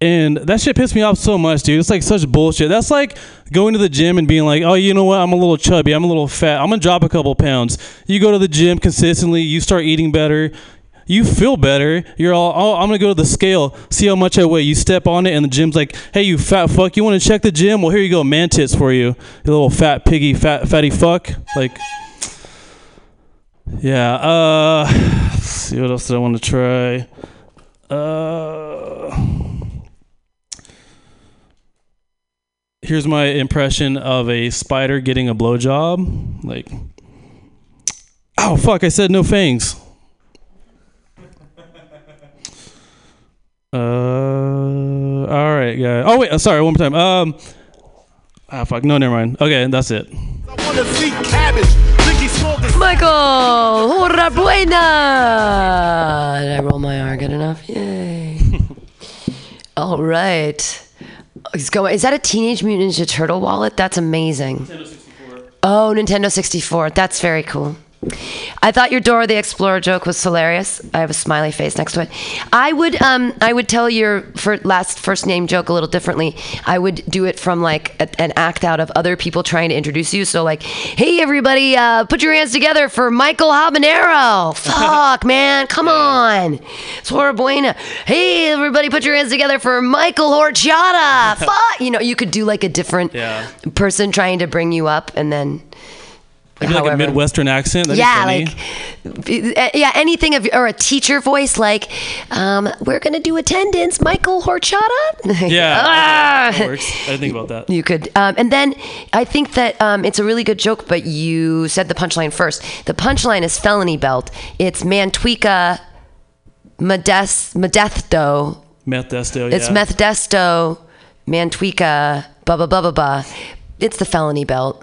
And that shit pissed me off so much, dude. It's like such bullshit. That's like going to the gym and being like, oh, you know what? I'm a little chubby. I'm a little fat. I'm going to drop a couple pounds. You go to the gym consistently. You start eating better. You feel better. You're all, oh, I'm gonna go to the scale, see how much I weigh. You step on it, and the gym's like, hey, you fat fuck, you want to check the gym? Well, here you go, man tits for you, you little fat piggy, fat fatty fuck. Like, yeah. Uh, see what else did I want to try. Uh, here's my impression of a spider getting a blowjob. Like, oh fuck! I said no fangs. Uh, all right, guys. Oh wait, uh, sorry. One more time. Um, ah, fuck. No, never mind. Okay, that's it. Michael Hora Buena. Did I roll my R good enough? Yay. All right. He's going. Is that a Teenage Mutant Ninja Turtle wallet? That's amazing. Oh, Nintendo 64. That's very cool. I thought your Dora the Explorer joke was hilarious. I have a smiley face next to it. I would um I would tell your last first name joke a little differently. I would do it from like a, an act out of other people trying to introduce you. So like, hey everybody, uh, put your hands together for Michael Habanero. Fuck man, come on. It's Hora Buena. Hey everybody, put your hands together for Michael Horchata. Fuck. You know, you could do like a different Yeah. person trying to bring you up, and then. Maybe like a Midwestern accent. That'd yeah, like uh, yeah, anything of or a teacher voice like, um, we're gonna do attendance, Michael Horchata. yeah, Ah! that works. I didn't think about that. You could, um, and then I think that um, it's a really good joke, but you said the punchline first. The punchline is felony belt. It's Mantuica Modes- Modesto. Meth desto. It's yeah. Methdesto, Mantuica, blah blah blah blah blah. It's the felony belt.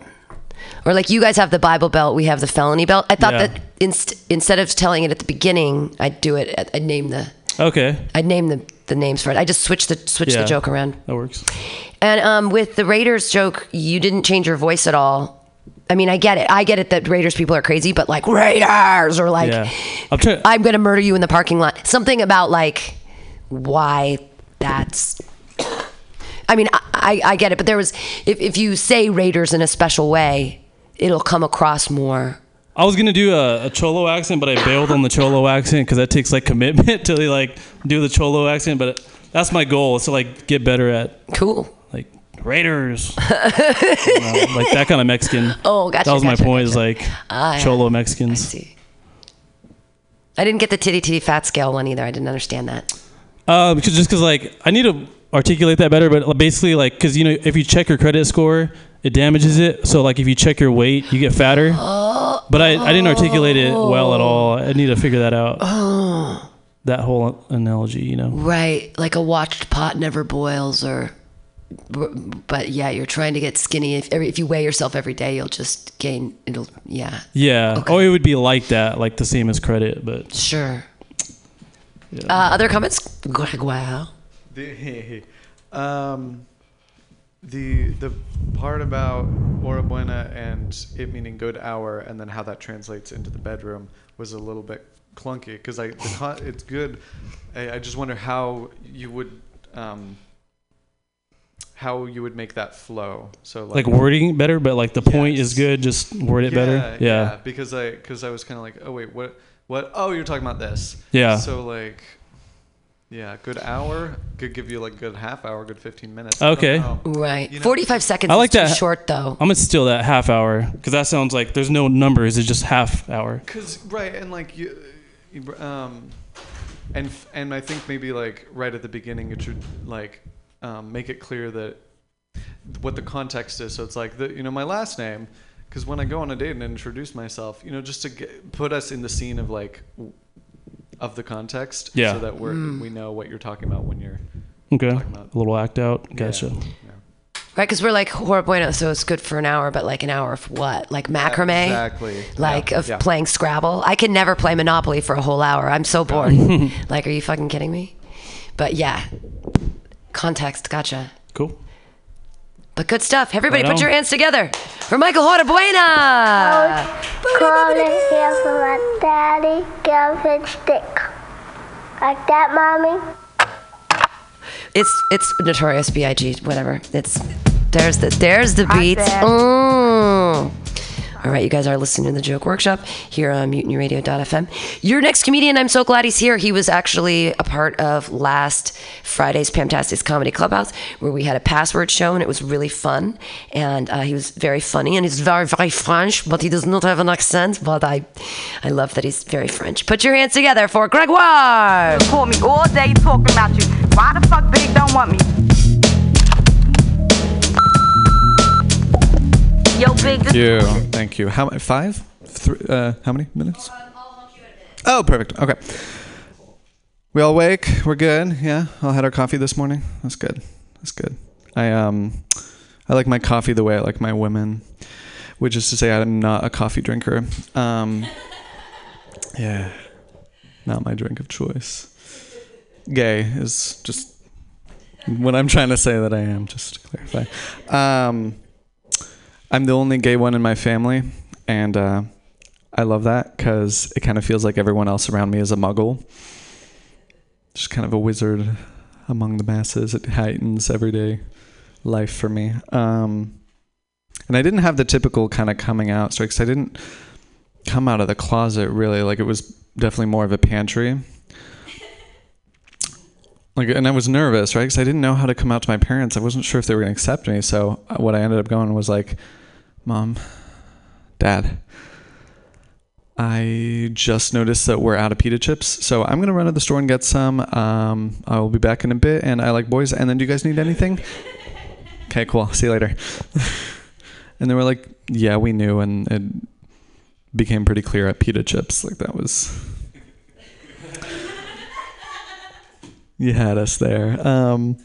Or like you guys have the Bible belt, we have the felony belt. I thought Yeah. that inst- instead of telling it at the beginning, I'd do it. At, I'd name the. Okay. I'd name the, the names for it. I just switched the switched Yeah, the joke around. That works. And um, with the Raiders joke, you didn't change your voice at all. I mean, I get it. I get it that Raiders people are crazy, but like Raiders or like yeah. I'm. I'm gonna murder you in the parking lot. Something about like why that's. I mean, I, I, I get it, but there was if if you say Raiders in a special way, it'll come across more. I was gonna do a, a cholo accent, but I bailed on the cholo accent because that takes like commitment to like do the cholo accent. But that's my goal is to like get better at cool like Raiders, You know, like that kind of Mexican. Oh, gotcha, That was my gotcha, point. Is like Ah, yeah. cholo Mexicans. I didn't get the titty titty fat scale one either. I didn't understand that. Uh, because just because like I need to articulate that better, but basically like because you know if you check your credit score, it damages it. So like if you check your weight, you get fatter. But I, I didn't articulate it well at all. I need to figure that out. Oh. That whole analogy, you know. Right, like a watched pot never boils, or. But yeah, you're trying to get skinny. If every, if you weigh yourself every day, you'll just gain. It'll yeah. Yeah. Oh, it would be like that, like the same as credit, but Sure. Uh, other comments? Wow. The, um, the the part about Hora Buena and it meaning good hour, and then how that translates into the bedroom was a little bit clunky because I the it's good. I, I just wonder how you would um, how you would make that flow. So like wording better. But like the point is good. Just word it better. yeah, Yeah. because I because I was kind of like, oh wait, what what? Oh, you're talking about this. Yeah. So like, yeah, good hour could give you like good half hour, good fifteen minutes. Okay. Right. You know- 45 seconds I like is too that. short, though. I'm gonna steal that half hour because that sounds like there's no numbers. It's just half hour. Cause right, and like you, you um, and and I think maybe like right at the beginning it should like um, make it clear that what the context is. So it's like the you know my last name, because when I go on a date and introduce myself, you know, just to get, put us in the scene of like w- of the context, Yeah. so that we're Mm. we know what you're talking about when you're Okay. talking about. A little act out. Gotcha. Right, because we're like hora bueno, so it's good for an hour, but like an hour of what? Like macrame? Exactly. Like Yeah, of yeah. playing Scrabble? I can never play Monopoly for a whole hour. I'm so bored. like, are you fucking kidding me? But yeah, context, gotcha. Cool. But good stuff. Everybody, Right put on. your hands together for Michael Hora Buena. Calling here for my daddy, girlfriend stick. Like that, mommy? It's it's Notorious B.I.G. Whatever. It's there's the there's the beats. bet. Mm. All right, you guys are listening to the Joke Workshop here on MutinyRadio.fm. Your next comedian, I'm so glad he's here. He was actually a part of last Friday's Fantastic Comedy Clubhouse, where we had a password show, and it was really fun. And uh, he was very funny, and he's very, very French, but he does not have an accent. But I, I love that he's very French. Put your hands together for Gregoire. Call me all day talking about you. Why the fuck don't want me? Yo, Big, Thank you. Thank you. How five? Three, uh, how many minutes? Oh, perfect. Okay. We all wake. We're good. Yeah. All had our coffee this morning. That's good. That's good. I um, I like my coffee the way I like my women, which is to say, I'm not a coffee drinker. Um, yeah, not my drink of choice. Gay is just what I'm trying to say that I am. Just to clarify. Um, I'm the only gay one in my family, and uh, I love that because it kind of feels like everyone else around me is a muggle. Just kind of a wizard among the masses. It heightens everyday life for me. Um, and I didn't have the typical kind of coming out story 'cause I didn't come out of the closet really. Like it was definitely more of a pantry. Like, and I was nervous, right? Because I didn't know how to come out to my parents. I wasn't sure if they were going to accept me. So uh, what I ended up going was like, "Mom, Dad, I just noticed that we're out of pita chips, so I'm gonna run to the store and get some. Um, I will be back in a bit, and I like boys. And then, do you guys need anything? Okay, cool. See you later. and they were like, "Yeah, we knew," and it became pretty clear at pita chips. Like that was. You had us there. Um,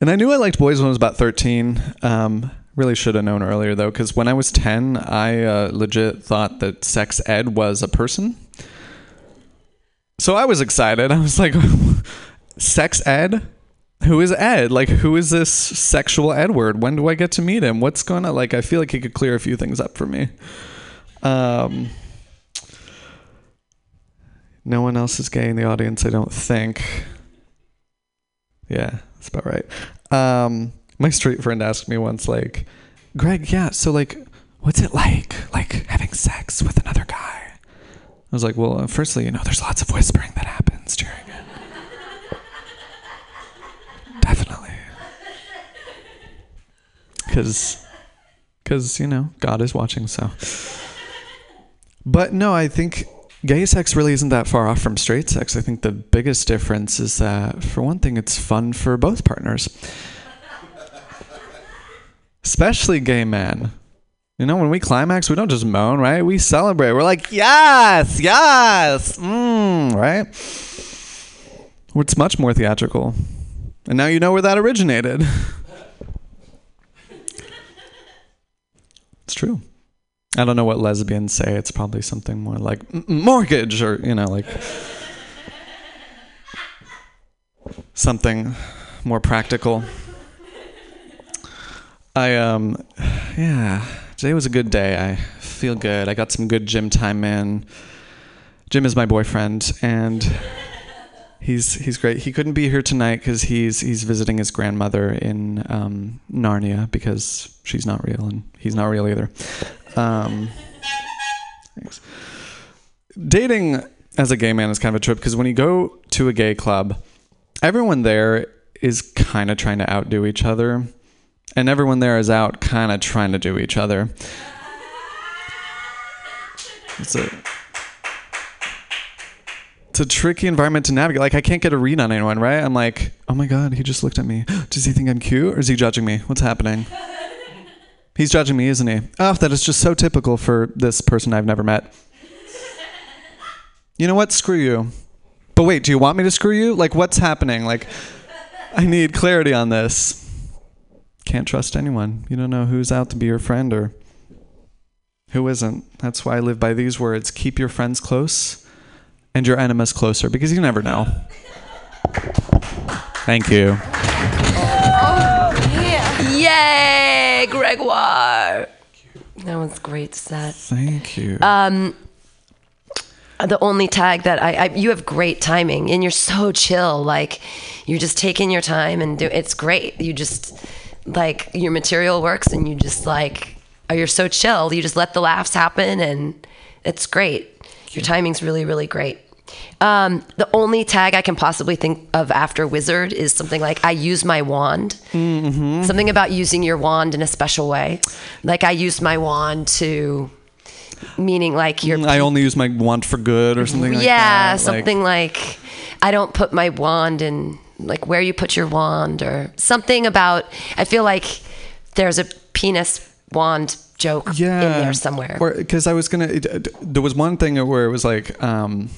and I knew I liked boys when I was about 13. Um, really should have known earlier though, because when I was 10, I uh, legit thought that sex ed was a person. So I was excited. I was like, sex ed? Who is Ed? Like, who is this sexual Edward? When do I get to meet him? What's going on? Like, I feel like he could clear a few things up for me. Um, no one else is gay in the audience, I don't think. Yeah, that's about right. Um, my street friend asked me once, like, Greg, yeah, so like, what's it like, like having sex with another guy? I was like, well, uh, firstly, you know, there's lots of whispering that happens during it. Definitely. Because, because you know, God is watching. So, but no, I think gay sex really isn't that far off from straight sex. I think the biggest difference is that, for one thing, it's fun for both partners especially gay men. You know, when we climax, we don't just moan, right? We celebrate. We're like, yes, yes, mm, right? It's much more theatrical. And now you know where that originated. it's true. I don't know what lesbians say. It's probably something more like mortgage or, you know, like something more practical. I um yeah, today was a good day. I feel good. I got some good gym time in. Jim is my boyfriend and he's he's great. He couldn't be here tonight cuz he's he's visiting his grandmother in um, Narnia because she's not real and he's not real either. Um, thanks. Dating as a gay man is kind of a trip because when you go to a gay club, everyone there is kind of trying to outdo each other and everyone there is out kind of trying to do each other. It's a tricky environment to navigate. Like I can't get a read on anyone, right? I'm like, oh my god, he just looked at me. Does he think I'm cute, or is he judging me? What's happening? He's judging me, isn't he? Oh, that is just so typical for this person I've never met. You know what? Screw you. But wait, do you want me to screw you? Like, what's happening? Like, I need clarity on this can't trust anyone. You don't know who's out to be your friend or who isn't. That's why I live by these words keep your friends close and your enemies closer because you never know. Thank you. Yay, Gregoire. That was great set. Thank you. Um, the only tag that I, I, you have great timing and you're so chill. Like you're just taking your time and do. It's great. You just like your material works and you just like or you're so chill. You just let the laughs happen, and it's great. Your timing's really, really great. Um, the only tag I can possibly think of after wizard is something like I use my wand. Mm-hmm. Something about using your wand in a special way. Like I used my wand to, meaning like you're. I only use my wand for good or something like yeah, that. something like, I don't put my wand in like where you put your wand or something about. I feel like there's a penis wand joke in there somewhere. Because I was gonna, there was one thing where it was like, um,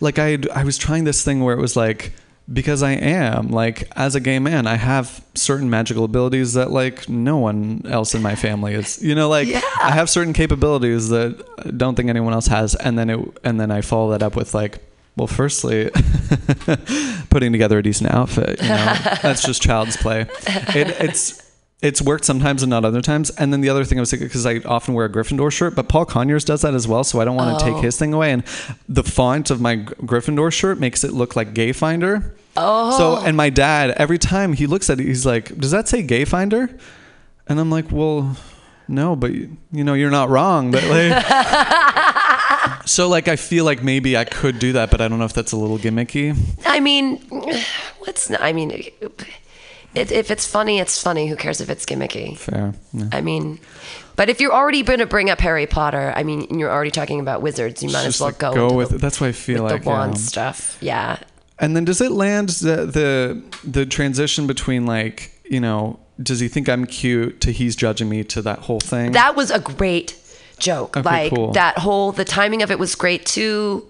like I I was trying this thing where it was like because I am like as a gay man, I have certain magical abilities that like no one else in my family is. You know, like I have certain capabilities that I don't think anyone else has, and then it and then I follow that up with like. Well, firstly, putting together a decent outfit. You know, that's just child's play. It, it's it's worked sometimes and not other times. And then the other thing I was thinking, because I often wear a Gryffindor shirt, but Paul Conyers does that as well. So I don't want to Oh. take his thing away. And the font of my Gryffindor shirt makes it look like Gay Finder. Oh. So, and my dad, every time he looks at it, he's like, Does that say Gay Finder? And I'm like, Well, no, but you know, you're not wrong. But like, so like, I feel like maybe I could do that, but I don't know if that's a little gimmicky. I mean, what's I mean, it, if it's funny, it's funny. Who cares if it's gimmicky? Fair. Yeah. I mean, but if you're already going to bring up Harry Potter, I mean, and you're already talking about wizards, you might as well like, go, go with the, it. That's why I feel like, the wand yeah. stuff. Yeah. And then does it land the the the transition between like you know does he think I'm cute to he's judging me to that whole thing? That was a great joke. Okay, like cool. that whole the timing of it was great too.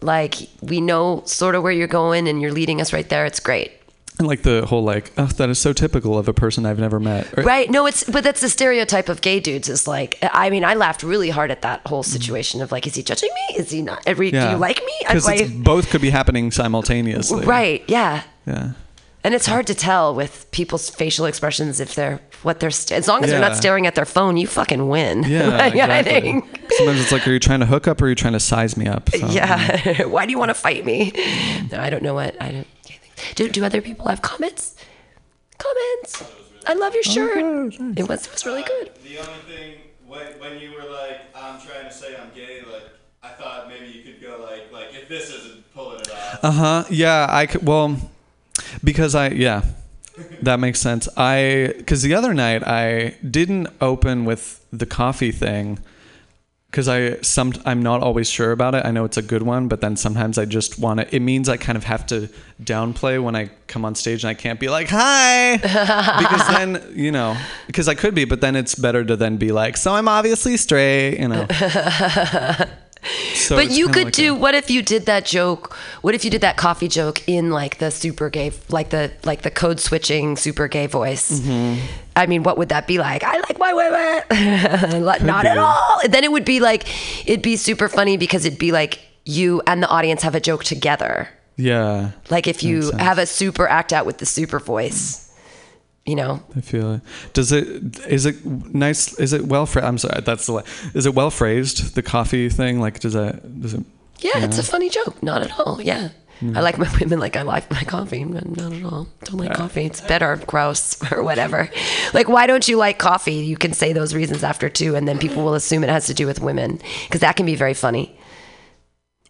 Like we know sort of where you're going and you're leading us right there. It's great. And like the whole like oh that is so typical of a person I've never met. Or- Right. No, it's but that's the stereotype of gay dudes is like I mean, I laughed really hard at that whole situation of like, is he judging me? Is he not? Every, Do you like me? Because like, both could be happening simultaneously. right, yeah. Yeah. And it's hard to tell with people's facial expressions if they're what they're st- as long as they're not staring at their phone, you fucking win. Yeah, Like, I exactly. think. Sometimes it's like, are you trying to hook up or are you trying to size me up? So, Yeah. Why do you want to fight me? No, I don't know what I don't. Do do other people have comments? Comments. I love your shirt. It was it was really good. The only thing when, when you were like, I'm trying to say I'm gay, like I thought maybe you could go like, like if this isn't pulling it off. Uh huh. Yeah. I could. Well, because I yeah, that makes sense. I because the other night I didn't open with the coffee thing because I some I'm not always sure about it. I know it's a good one, but then sometimes I just want to. It means I kind of have to downplay when I come on stage and I can't be like hi because then you know because I could be, but then it's better to then be like so I'm obviously straight, you know. So but you could like do what if you did that joke? What if you did that coffee joke in like the super gay, like the like the code switching super gay voice? Mm-hmm. I mean, what would that be like? I like my women. Not at all. Then it would be like it'd be super funny because it'd be like you and the audience have a joke together. Yeah. Like if you have a super act out with the super voice, you know. I feel it. Does it? Is it nice? Is it well phrased? I'm sorry. That's the. Is it well phrased? The coffee thing. Like, does that? Does it? Yeah, it's a funny joke. Not at all. Yeah. Mm. I like my women like I like my coffee. Not not at all. Don't like coffee. It's bitter, gross, or whatever. Like, why don't you like coffee? You can say those reasons after two, and then people will assume it has to do with women because that can be very funny.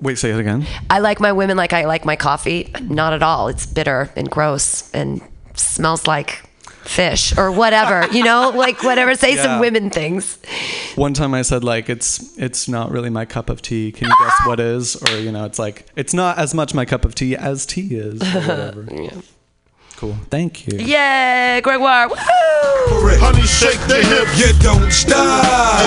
Wait, say it again. I like my women like I like my coffee. Not at all. It's bitter and gross and smells like fish or whatever. you know, like whatever. Say Yeah. some women things. One time I said like it's it's not really my cup of tea. Can you guess what is? Or you know, it's like it's not as much my cup of tea as tea is. Or whatever. yeah. Cool. Thank you. Yay, Gregoire. Woo! Honey, shake the hips. You don't stop.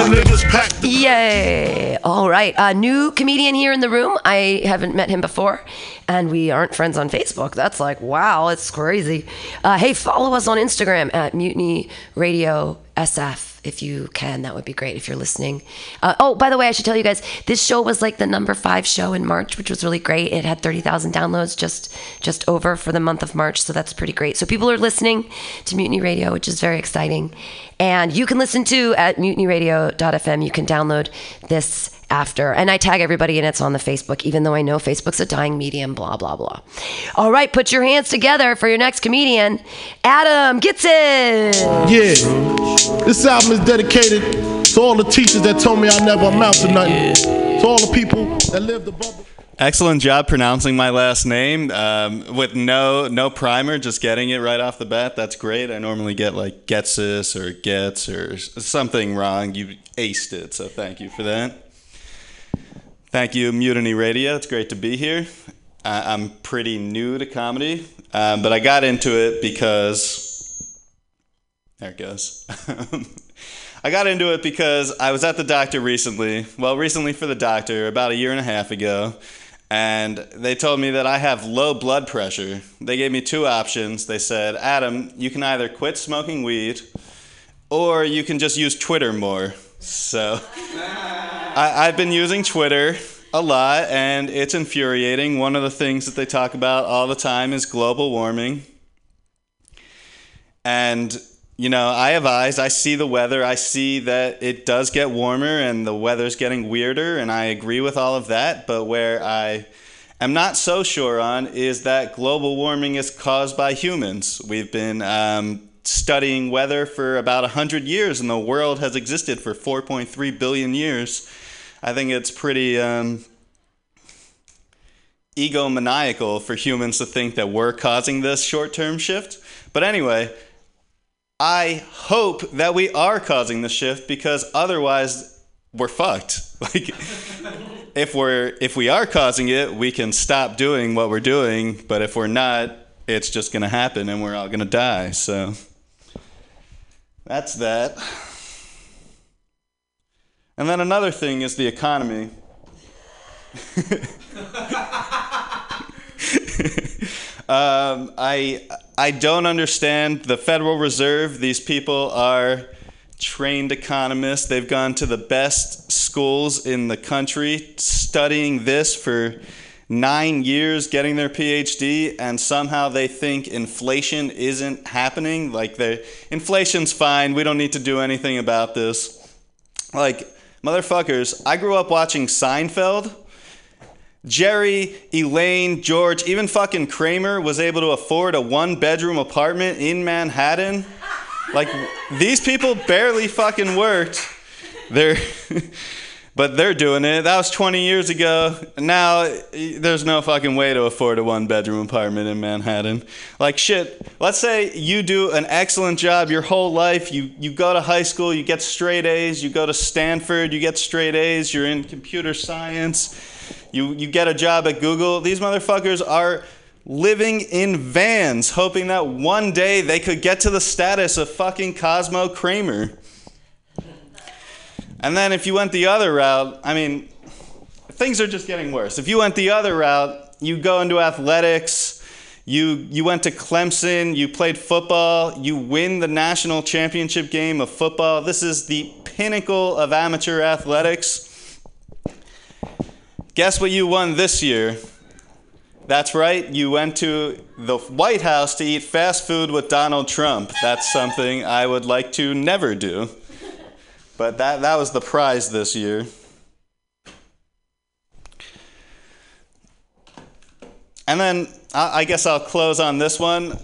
And niggas pack the Yay! All right, a new comedian here in the room. I haven't met him before, and we aren't friends on Facebook. That's like wow, it's crazy. Uh, hey, follow us on Instagram at Mutiny Radio SF if you can. That would be great if you're listening. Uh, oh, by the way, I should tell you guys this show was like the number five show in March, which was really great. It had thirty thousand downloads just just over for the month of March, so that's pretty great. So people are listening to Mutiny Radio, which is very exciting. And you can listen to at mutinyradio.fm. You can download this after. And I tag everybody and it's on the Facebook, even though I know Facebook's a dying medium, blah, blah, blah. All right, put your hands together for your next comedian, Adam Gitson. Yeah. This album is dedicated to all the teachers that told me I never amount to nothing. To all the people that lived above. Excellent job pronouncing my last name um, with no no primer, just getting it right off the bat. That's great. I normally get like Getsis or Gets or something wrong. You aced it, so thank you for that. Thank you, Mutiny Radio. It's great to be here. I- I'm pretty new to comedy, um, but I got into it because there it goes. I got into it because I was at the doctor recently. Well, recently for the doctor, about a year and a half ago. And they told me that I have low blood pressure. They gave me two options. They said, Adam, you can either quit smoking weed or you can just use Twitter more. So I, I've been using Twitter a lot and it's infuriating. One of the things that they talk about all the time is global warming. And, you know, I have eyes. I see the weather. I see that it does get warmer and the weather's getting weirder. And I agree with all of that. But where I am not so sure on is that global warming is caused by humans. We've been um, studying weather for about 100 years, and the world has existed for 4.3 billion years. I think it's pretty. Um, egomaniacal for humans to think that we're causing this short term shift. But anyway, I hope that we are causing the shift because otherwise we're fucked. Like if we're if we are causing it, we can stop doing what we're doing, but if we're not, it's just going to happen and we're all going to die. So that's that. And then another thing is the economy. um, I I don't understand the Federal Reserve. These people are trained economists. They've gone to the best schools in the country studying this for nine years, getting their PhD, and somehow they think inflation isn't happening. Like the inflation's fine. We don't need to do anything about this. Like motherfuckers, I grew up watching Seinfeld. Jerry, Elaine, George, even fucking Kramer was able to afford a one bedroom apartment in Manhattan. Like, these people barely fucking worked. They're, but they're doing it. That was 20 years ago. Now, there's no fucking way to afford a one bedroom apartment in Manhattan. Like, shit, let's say you do an excellent job your whole life. You, you go to high school, you get straight A's. You go to Stanford, you get straight A's. You're in computer science. You, you get a job at Google. These motherfuckers are living in vans, hoping that one day they could get to the status of fucking Cosmo Kramer. And then if you went the other route, I mean, things are just getting worse. If you went the other route, you go into athletics, you you went to Clemson, you played football, you win the national championship game of football. This is the pinnacle of amateur athletics. Guess what you won this year? That's right, you went to the White House to eat fast food with Donald Trump. That's something I would like to never do. But that, that was the prize this year. And then I, I guess I'll close on this one.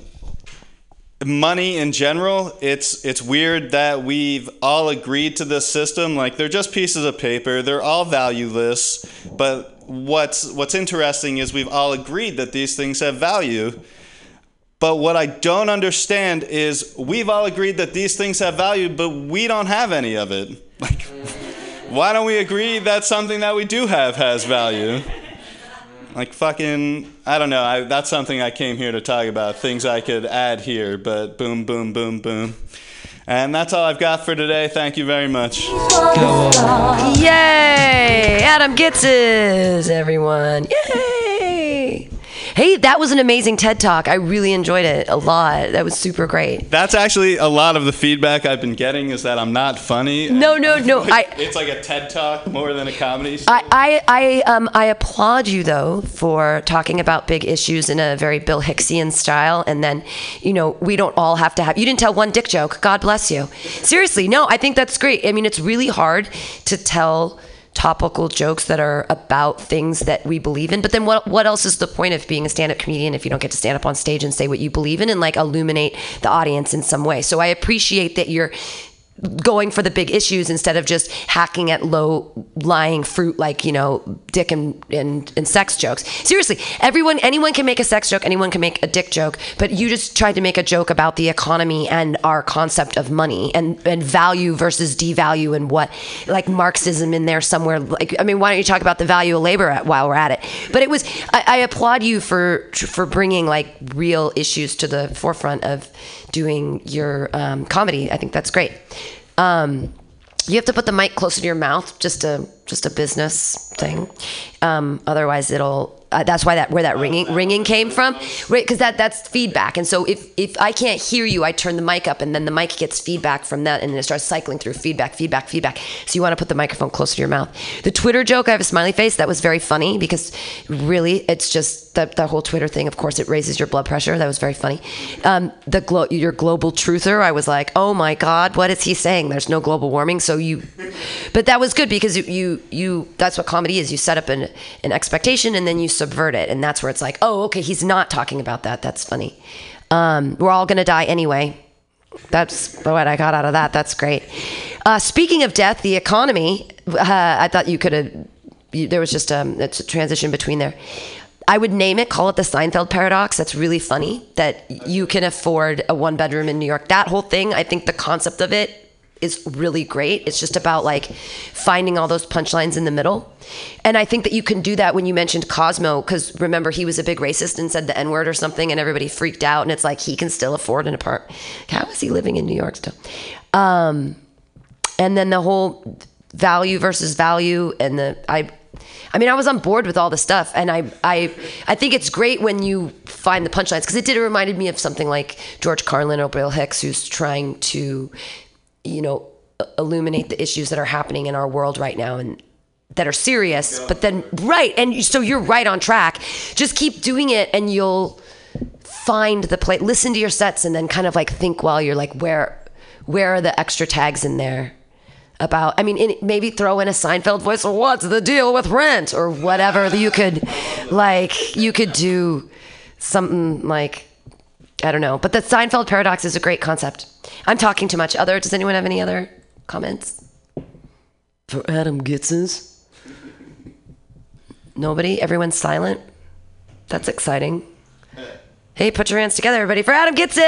Money in general, it's it's weird that we've all agreed to this system. Like they're just pieces of paper. They're all valueless. But what's what's interesting is we've all agreed that these things have value. But what I don't understand is we've all agreed that these things have value, but we don't have any of it. Like, why don't we agree that something that we do have has value? Like fucking, I don't know. I, that's something I came here to talk about. Things I could add here, but boom, boom, boom, boom. And that's all I've got for today. Thank you very much. Yay! Adam Gitzes, everyone. Yay! Hey, that was an amazing TED Talk. I really enjoyed it a lot. That was super great. That's actually a lot of the feedback I've been getting is that I'm not funny. No, no, no. I, It's like a TED Talk more than a comedy. show. I, I, I, um, I applaud you though for talking about big issues in a very Bill Hicksian style, and then, you know, we don't all have to have. You didn't tell one dick joke. God bless you. Seriously, no, I think that's great. I mean, it's really hard to tell topical jokes that are about things that we believe in. But then, what what else is the point of being a stand-up comedian if you don't get to stand up on stage and say what you believe in and like illuminate the audience in some way? So I appreciate that you're going for the big issues instead of just hacking at low lying fruit like you know dick and, and and sex jokes. Seriously everyone anyone can make a sex joke anyone can make a dick joke but you just tried to make a joke about the economy and our concept of money and and value versus devalue and what like marxism in there somewhere like i mean why don't you talk about the value of labor at, while we're at it? But it was I, I applaud you for for bringing like real issues to the forefront of doing your um, comedy. I think that's great um, you have to put the mic closer to your mouth just a just a business thing. Um, otherwise it'll uh, that's why that where that ringing ringing came from. Right because that that's feedback. And so if if i can't hear you i turn the mic up and then the mic gets feedback from that and it starts cycling through feedback feedback feedback. So you want to put the microphone closer to your mouth. The twitter joke i have a smiley face. That was very funny because really it's just the, the whole twitter thing of course it raises your blood pressure that was very funny um, the glo- your global truther i was like oh my god what is he saying there's no global warming so you but that was good because you you, you that's what comedy is you set up an, an expectation and then you subvert it and that's where it's like oh okay he's not talking about that that's funny um, we're all gonna die anyway that's what I got out of that. That's great. Uh, speaking of death, the economy. Uh, I thought you could have. There was just um, a transition between there. I would name it, call it the Seinfeld paradox. That's really funny that you can afford a one bedroom in New York. That whole thing, I think the concept of it is really great. It's just about like finding all those punchlines in the middle. And I think that you can do that when you mentioned Cosmo, because remember, he was a big racist and said the N word or something, and everybody freaked out. And it's like he can still afford an apartment. How is he living in New York still? Um, and then the whole value versus value, and the, I, I mean, I was on board with all the stuff, and I, I, I think it's great when you find the punchlines because it did. It reminded me of something like George Carlin or Bill Hicks, who's trying to, you know, illuminate the issues that are happening in our world right now, and that are serious. But then, right, and so you're right on track. Just keep doing it, and you'll find the play. Listen to your sets, and then kind of like think while you're like, where, where are the extra tags in there? About i mean in, maybe throw in a seinfeld voice or what's the deal with rent? or whatever you could like you could do something like i don't know. But the seinfeld paradox is a great concept. I'm talking too much. Other does anyone have any other comments? For adam gitzes nobody? Everyone's silent? That's exciting Hey, put your hands together, everybody, for Adam Gitson.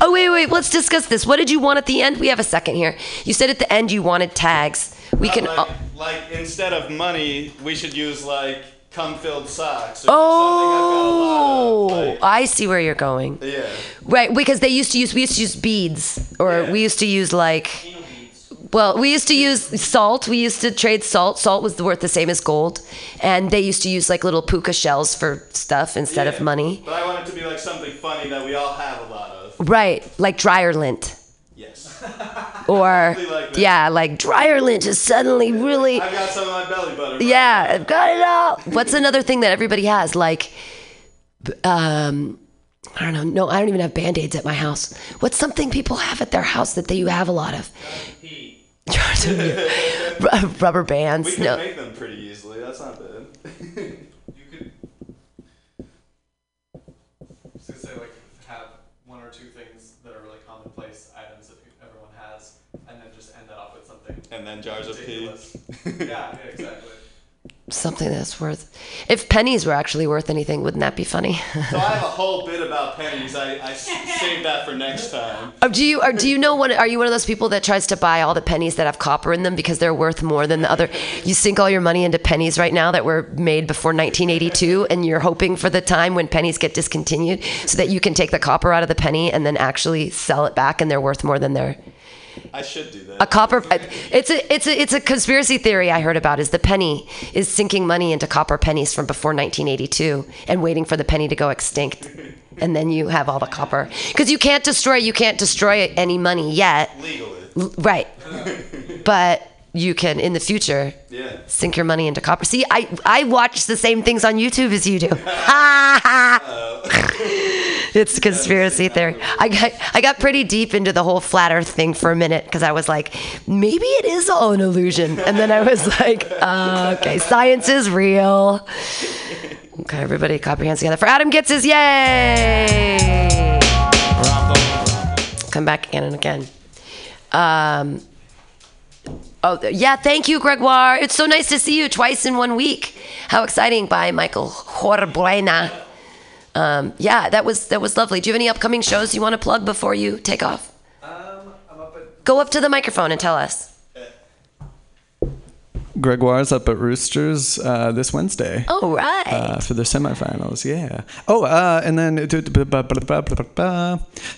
Oh, wait, wait, let's discuss this. What did you want at the end? We have a second here. You said at the end you wanted tags. We can. like, like instead of money, we should use like cum-filled socks. Or Oh, I see where you're going. Yeah. Right, because they used to use we used to use beads, or we used to use like. Well, we used to use salt. We used to trade salt. Salt was worth the same as gold, and they used to use like little puka shells for stuff instead of money. But I want it to be like something funny that we all have a lot of. Right, like dryer lint. Yes. Or like yeah, like dryer lint is suddenly really I've got some of my belly butter. yeah, I've got it all. What's another thing that everybody has? Like, um, I don't know. No, I don't even have band aids at my house. What's something people have at their house that they you have a lot of? Ru- uh, Rubber bands. We can no. make them pretty easily. That's not bad. I was gonna say like have one or two things that are really commonplace items that everyone has, and then just end that off with something. And then jars of pee. yeah, yeah, exactly. Something that's worth. If pennies were actually worth anything, wouldn't that be funny? So I have a whole bit about pennies. I saved that for next time. Oh, do you or do you know what? Are you one of those people that tries to buy all the pennies that have copper in them because they're worth more than the other? You sink all your money into pennies right now that were made before 1982, and you're hoping for the time when pennies get discontinued, so that you can take the copper out of the penny and then actually sell it back, and they're worth more than their I should do that. a copper. It's a it's a it's a conspiracy theory I heard about. Is the penny is sinking money into copper pennies from before 1982 and waiting for the penny to go extinct, and then you have all the copper because you can't destroy you can't destroy any money yet. Legally. Right. but you can in the future Yeah. sink your money into copper. See, I I watch the same things on YouTube as you do. it's a conspiracy theory. I got I got pretty deep into the whole flat Earth thing for a minute because I was like, maybe it is all an illusion, and then I was like, uh, okay, science is real. Okay, everybody, clap your hands together for Adam Gitzes yay! Come back again and again. Um, oh, yeah, thank you, Gregoire. It's so nice to see you twice in one week. How exciting by Michael Horbuena. Um, yeah, that was that was lovely. Do you have any upcoming shows you want to plug before you take off? Go up to the microphone and tell us. Gregoire's up at Roosters uh, this Wednesday. Oh, right. Uh, for the semifinals, yeah. Oh, uh, and then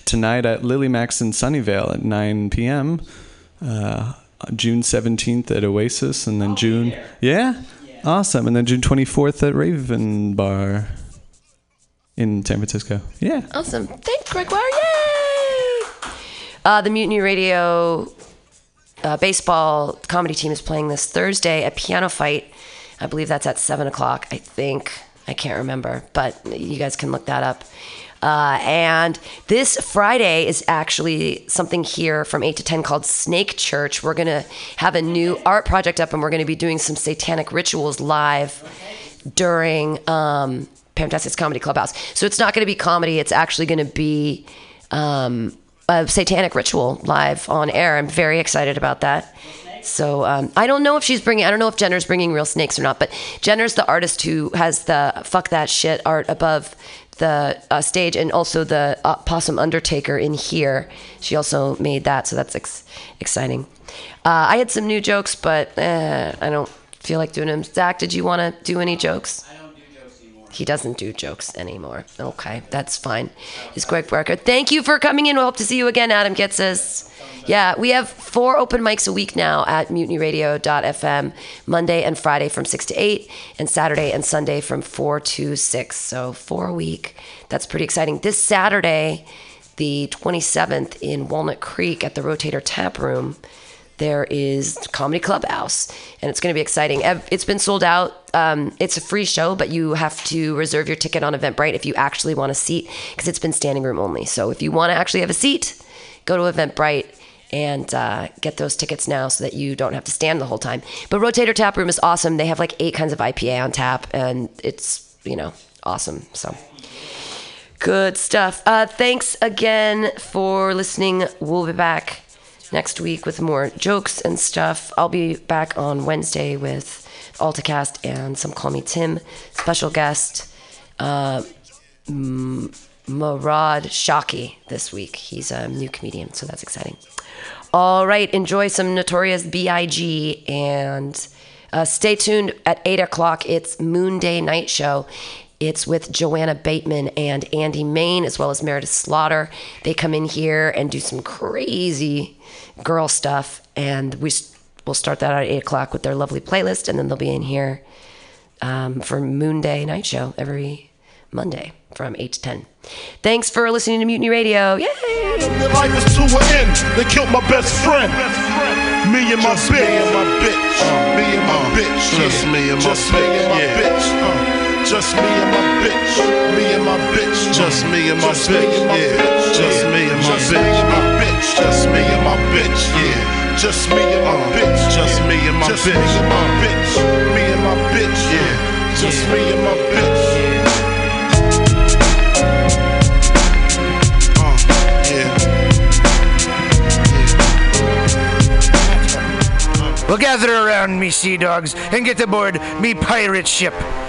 tonight at Lily Max in Sunnyvale at 9 p.m. Uh, June 17th at Oasis, and then June. Yeah? Awesome. And then June 24th at Raven Bar in San Francisco. Yeah. Awesome. Thanks, Gregoire. Yay! Uh, the Mutiny Radio uh, baseball comedy team is playing this Thursday at Piano Fight. I believe that's at 7 o'clock, I think. I can't remember, but you guys can look that up. Uh, and this Friday is actually something here from 8 to 10 called Snake Church. We're going to have a new art project up and we're going to be doing some satanic rituals live during um, Comedy Clubhouse. So it's not going to be comedy, it's actually going to be um, a satanic ritual live on air. I'm very excited about that. So um, I don't know if she's bringing. I don't know if Jenner's bringing real snakes or not. But Jenner's the artist who has the fuck that shit art above the uh, stage, and also the uh, possum undertaker in here. She also made that, so that's ex- exciting. Uh, I had some new jokes, but uh, I don't feel like doing them. Zach, did you want to do any jokes? He doesn't do jokes anymore. Okay, that's fine. He's Greg Barker. Thank you for coming in. We hope to see you again, Adam Gitzes. Yeah, we have four open mics a week now at mutinyradio.fm, Monday and Friday from 6 to 8, and Saturday and Sunday from 4 to 6. So, four a week. That's pretty exciting. This Saturday, the 27th, in Walnut Creek at the Rotator Tap Room, there is Comedy Clubhouse, and it's going to be exciting. It's been sold out. Um, it's a free show, but you have to reserve your ticket on Eventbrite if you actually want a seat, because it's been standing room only. So if you want to actually have a seat, go to Eventbrite and uh, get those tickets now so that you don't have to stand the whole time. But Rotator Tap Room is awesome. They have like eight kinds of IPA on tap, and it's you know awesome. So. Good stuff. Uh, thanks again for listening. We'll be back next week with more jokes and stuff. I'll be back on Wednesday with AltaCast and some Call Me Tim special guest, uh, M- Murad Shaki this week. He's a new comedian, so that's exciting. All right, enjoy some Notorious B.I.G. and uh, stay tuned at 8 o'clock. It's Moon Day Night Show. It's with Joanna Bateman and Andy Main, as well as Meredith Slaughter. They come in here and do some crazy girl stuff, and we we'll start that at 8 o'clock with their lovely playlist, and then they'll be in here um, for Moon Day Night Show every Monday from 8 to 10. Thanks for listening to Mutiny Radio. Yay! Their life is to an end. They killed my best friend. Me and my bitch. Me and my bitch. Me and my bitch. Just me and my Just me and my bitch. Uh, Just me and my bitch. Me and my bitch. Just me and my bitch. Yeah. Just me and my bitch. Just me and my bitch. Yeah. Just me and my bitch. Just me and my bitch. Just me and my bitch. Me and my bitch. Yeah. Just me and my bitch. Uh, yeah. Well, gather around me, sea dogs, and get aboard me pirate ship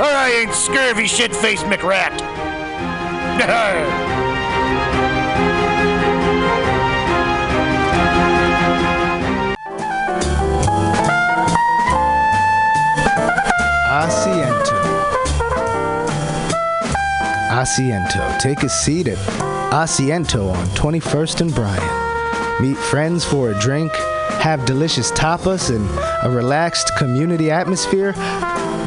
or I ain't scurvy shit-faced McRat. Asiento. Asiento. Take a seat at Asiento on 21st and Bryant. Meet friends for a drink, have delicious tapas, and a relaxed community atmosphere.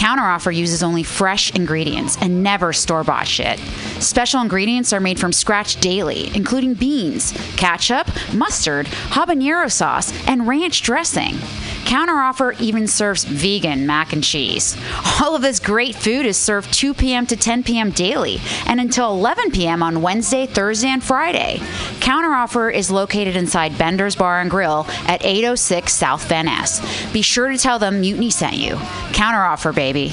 Counteroffer uses only fresh ingredients and never store bought shit. Special ingredients are made from scratch daily, including beans, ketchup, mustard, habanero sauce, and ranch dressing. Counteroffer even serves vegan mac and cheese. All of this great food is served 2 p.m. to 10 p.m. daily and until 11 p.m. on Wednesday, Thursday, and Friday. Counteroffer is located inside Bender's Bar and Grill at 806 South Van Ness. Be sure to tell them Mutiny sent you. Counteroffer, baby.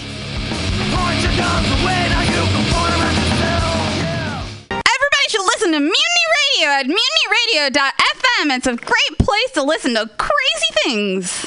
Everybody should listen to Mutiny Radio at mutinyradio.fm. It's a great place to listen to crazy things.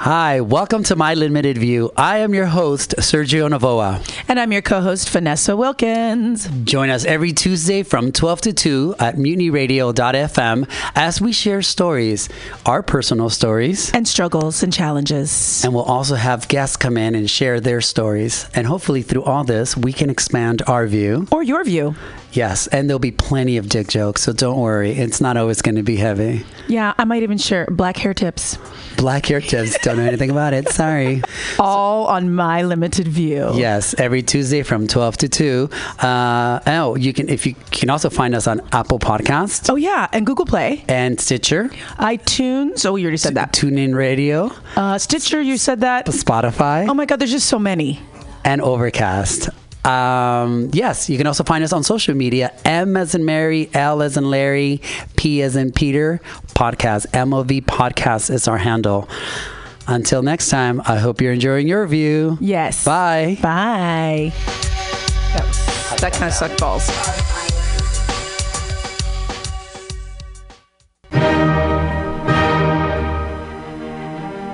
Hi, welcome to My Limited View. I am your host, Sergio Navoa. And I'm your co host, Vanessa Wilkins. Join us every Tuesday from 12 to 2 at mutinyradio.fm as we share stories, our personal stories, and struggles and challenges. And we'll also have guests come in and share their stories. And hopefully, through all this, we can expand our view. Or your view. Yes, and there'll be plenty of dick jokes, so don't worry. It's not always going to be heavy. Yeah, I might even share black hair tips. Black hair tips, don't know anything about it. Sorry. All on my limited view. Yes, every Tuesday from 12 to 2. Uh, oh, you can if you can also find us on Apple Podcasts. Oh yeah, and Google Play. And Stitcher. iTunes. Oh, you already said that. TuneIn Radio. Uh, Stitcher, you said that. Spotify. Oh my God, there's just so many. And Overcast. Um, yes, you can also find us on social media. M as in Mary, L as in Larry, P as in Peter. Podcast. MOV Podcast is our handle. Until next time, I hope you're enjoying your view. Yes. Bye. Bye. That, was, that kind of sucked balls.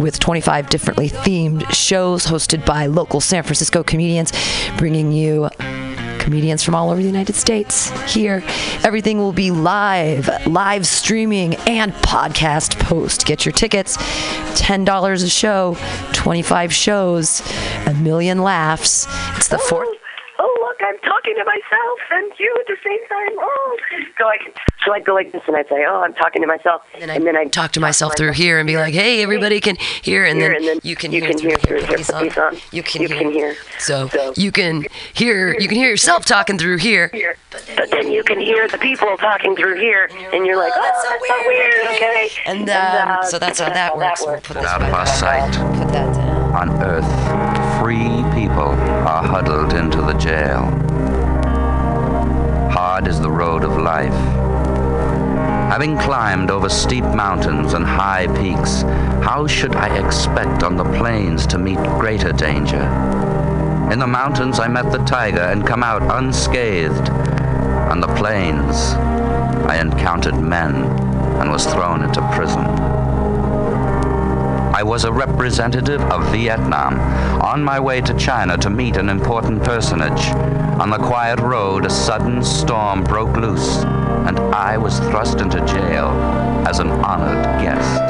with 25 differently themed shows hosted by local San Francisco comedians, bringing you comedians from all over the United States here. Everything will be live, live streaming, and podcast post. Get your tickets. $10 a show, 25 shows, a million laughs. It's the fourth. oh look, I'm talking to myself and you at the same time. Oh, so I can, so I'd go like this and I'd say, oh, I'm talking to myself, and then I would Talk to myself through here and be like, hey, everybody can hear, and Here, then, and then you can you hear can through hear through Put here, put on. You can You hear. can hear. So, you can hear you can hear yourself talking through here. But then you can hear the people talking through here, and you're like, oh, that's so weird. Okay. And um, so that's how that works. We'll put this Without our sight, on Earth, free people are huddled into the jail. Is the road of life. Having climbed over steep mountains and high peaks, how should I expect on the plains to meet greater danger? In the mountains, I met the tiger and come out unscathed. On the plains, I encountered men and was thrown into prison. I was a representative of Vietnam, on my way to China to meet an important personage. On the quiet road, a sudden storm broke loose, and I was thrust into jail as an honored guest.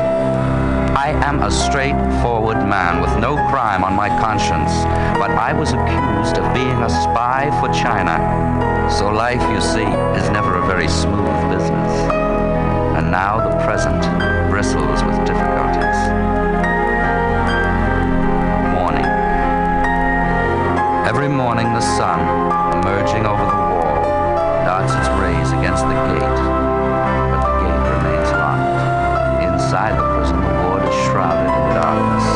I am a straightforward man with no crime on my conscience, but I was accused of being a spy for China. So life, you see, is never a very smooth business. And now the present morning the sun, emerging over the wall, darts its rays against the gate, but the gate remains locked. Inside the prison, the ward is shrouded in darkness.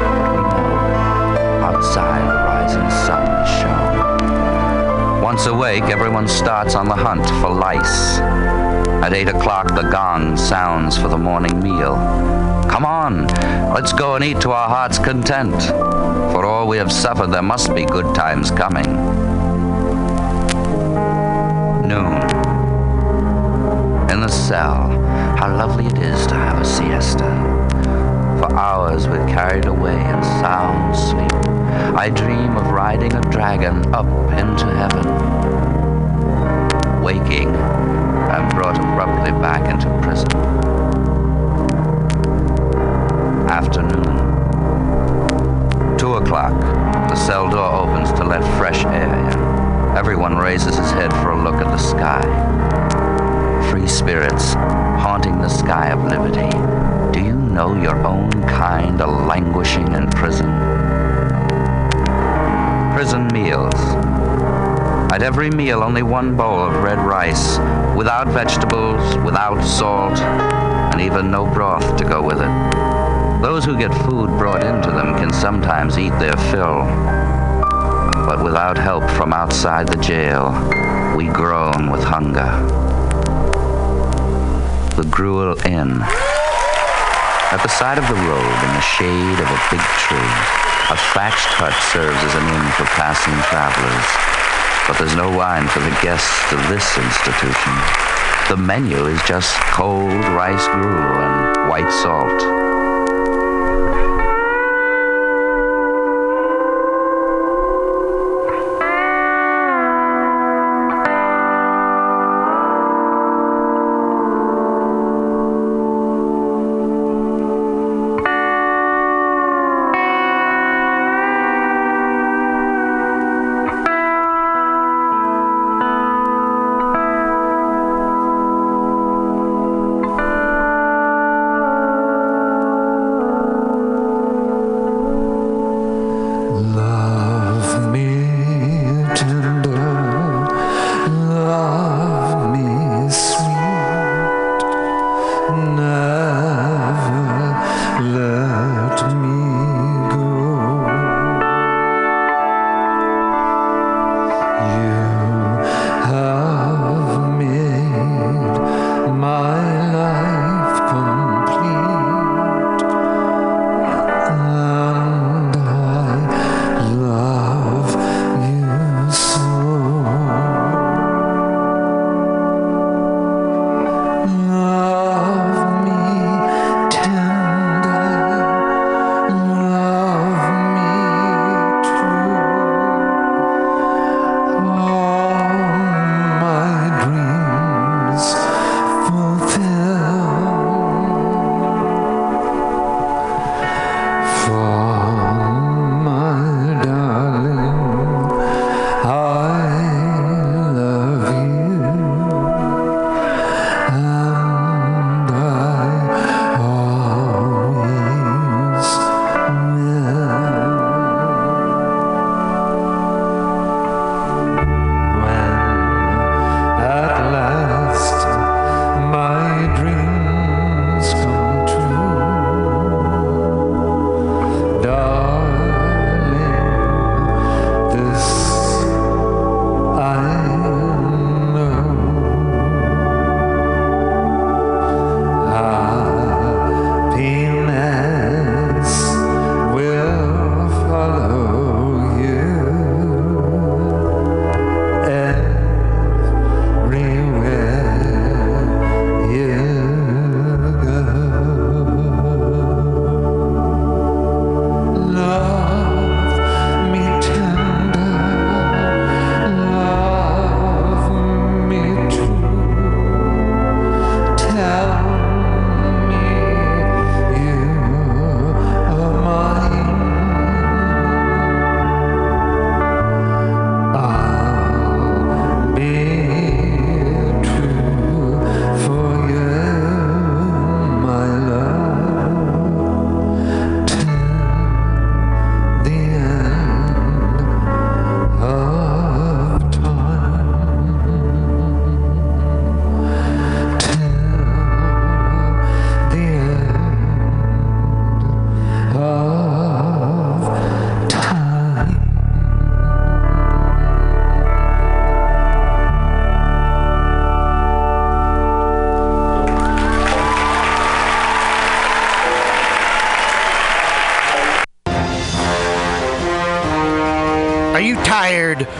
But we know, outside the rising sun is shown. Once awake, everyone starts on the hunt for lice. At eight o'clock, the gong sounds for the morning meal. Come on, let's go and eat to our heart's content. For all we have suffered, there must be good times coming. Noon. In the cell, how lovely it is to have a siesta. For hours we're carried away in sound sleep. I dream of riding a dragon up into heaven. Waking, I'm brought abruptly back into prison. Cell door opens to let fresh air in. Everyone raises his head for a look at the sky. Free spirits haunting the sky of liberty. Do you know your own kind are languishing in prison? Prison meals. At every meal, only one bowl of red rice, without vegetables, without salt, and even no broth to go with it. Those who get food brought into them can sometimes eat their fill. But without help from outside the jail, we groan with hunger. The Gruel Inn. At the side of the road, in the shade of a big tree, a thatched hut serves as an inn for passing travelers. But there's no wine for the guests of this institution. The menu is just cold rice gruel and white salt.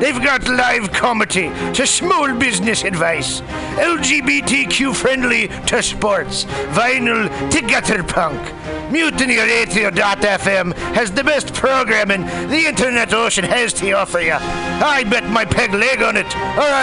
They've got live comedy. To small business advice, LGBTQ friendly to sports, vinyl to gutter punk. MutinyRadio.fm has the best programming the internet ocean has to offer you. I bet my peg leg on it, or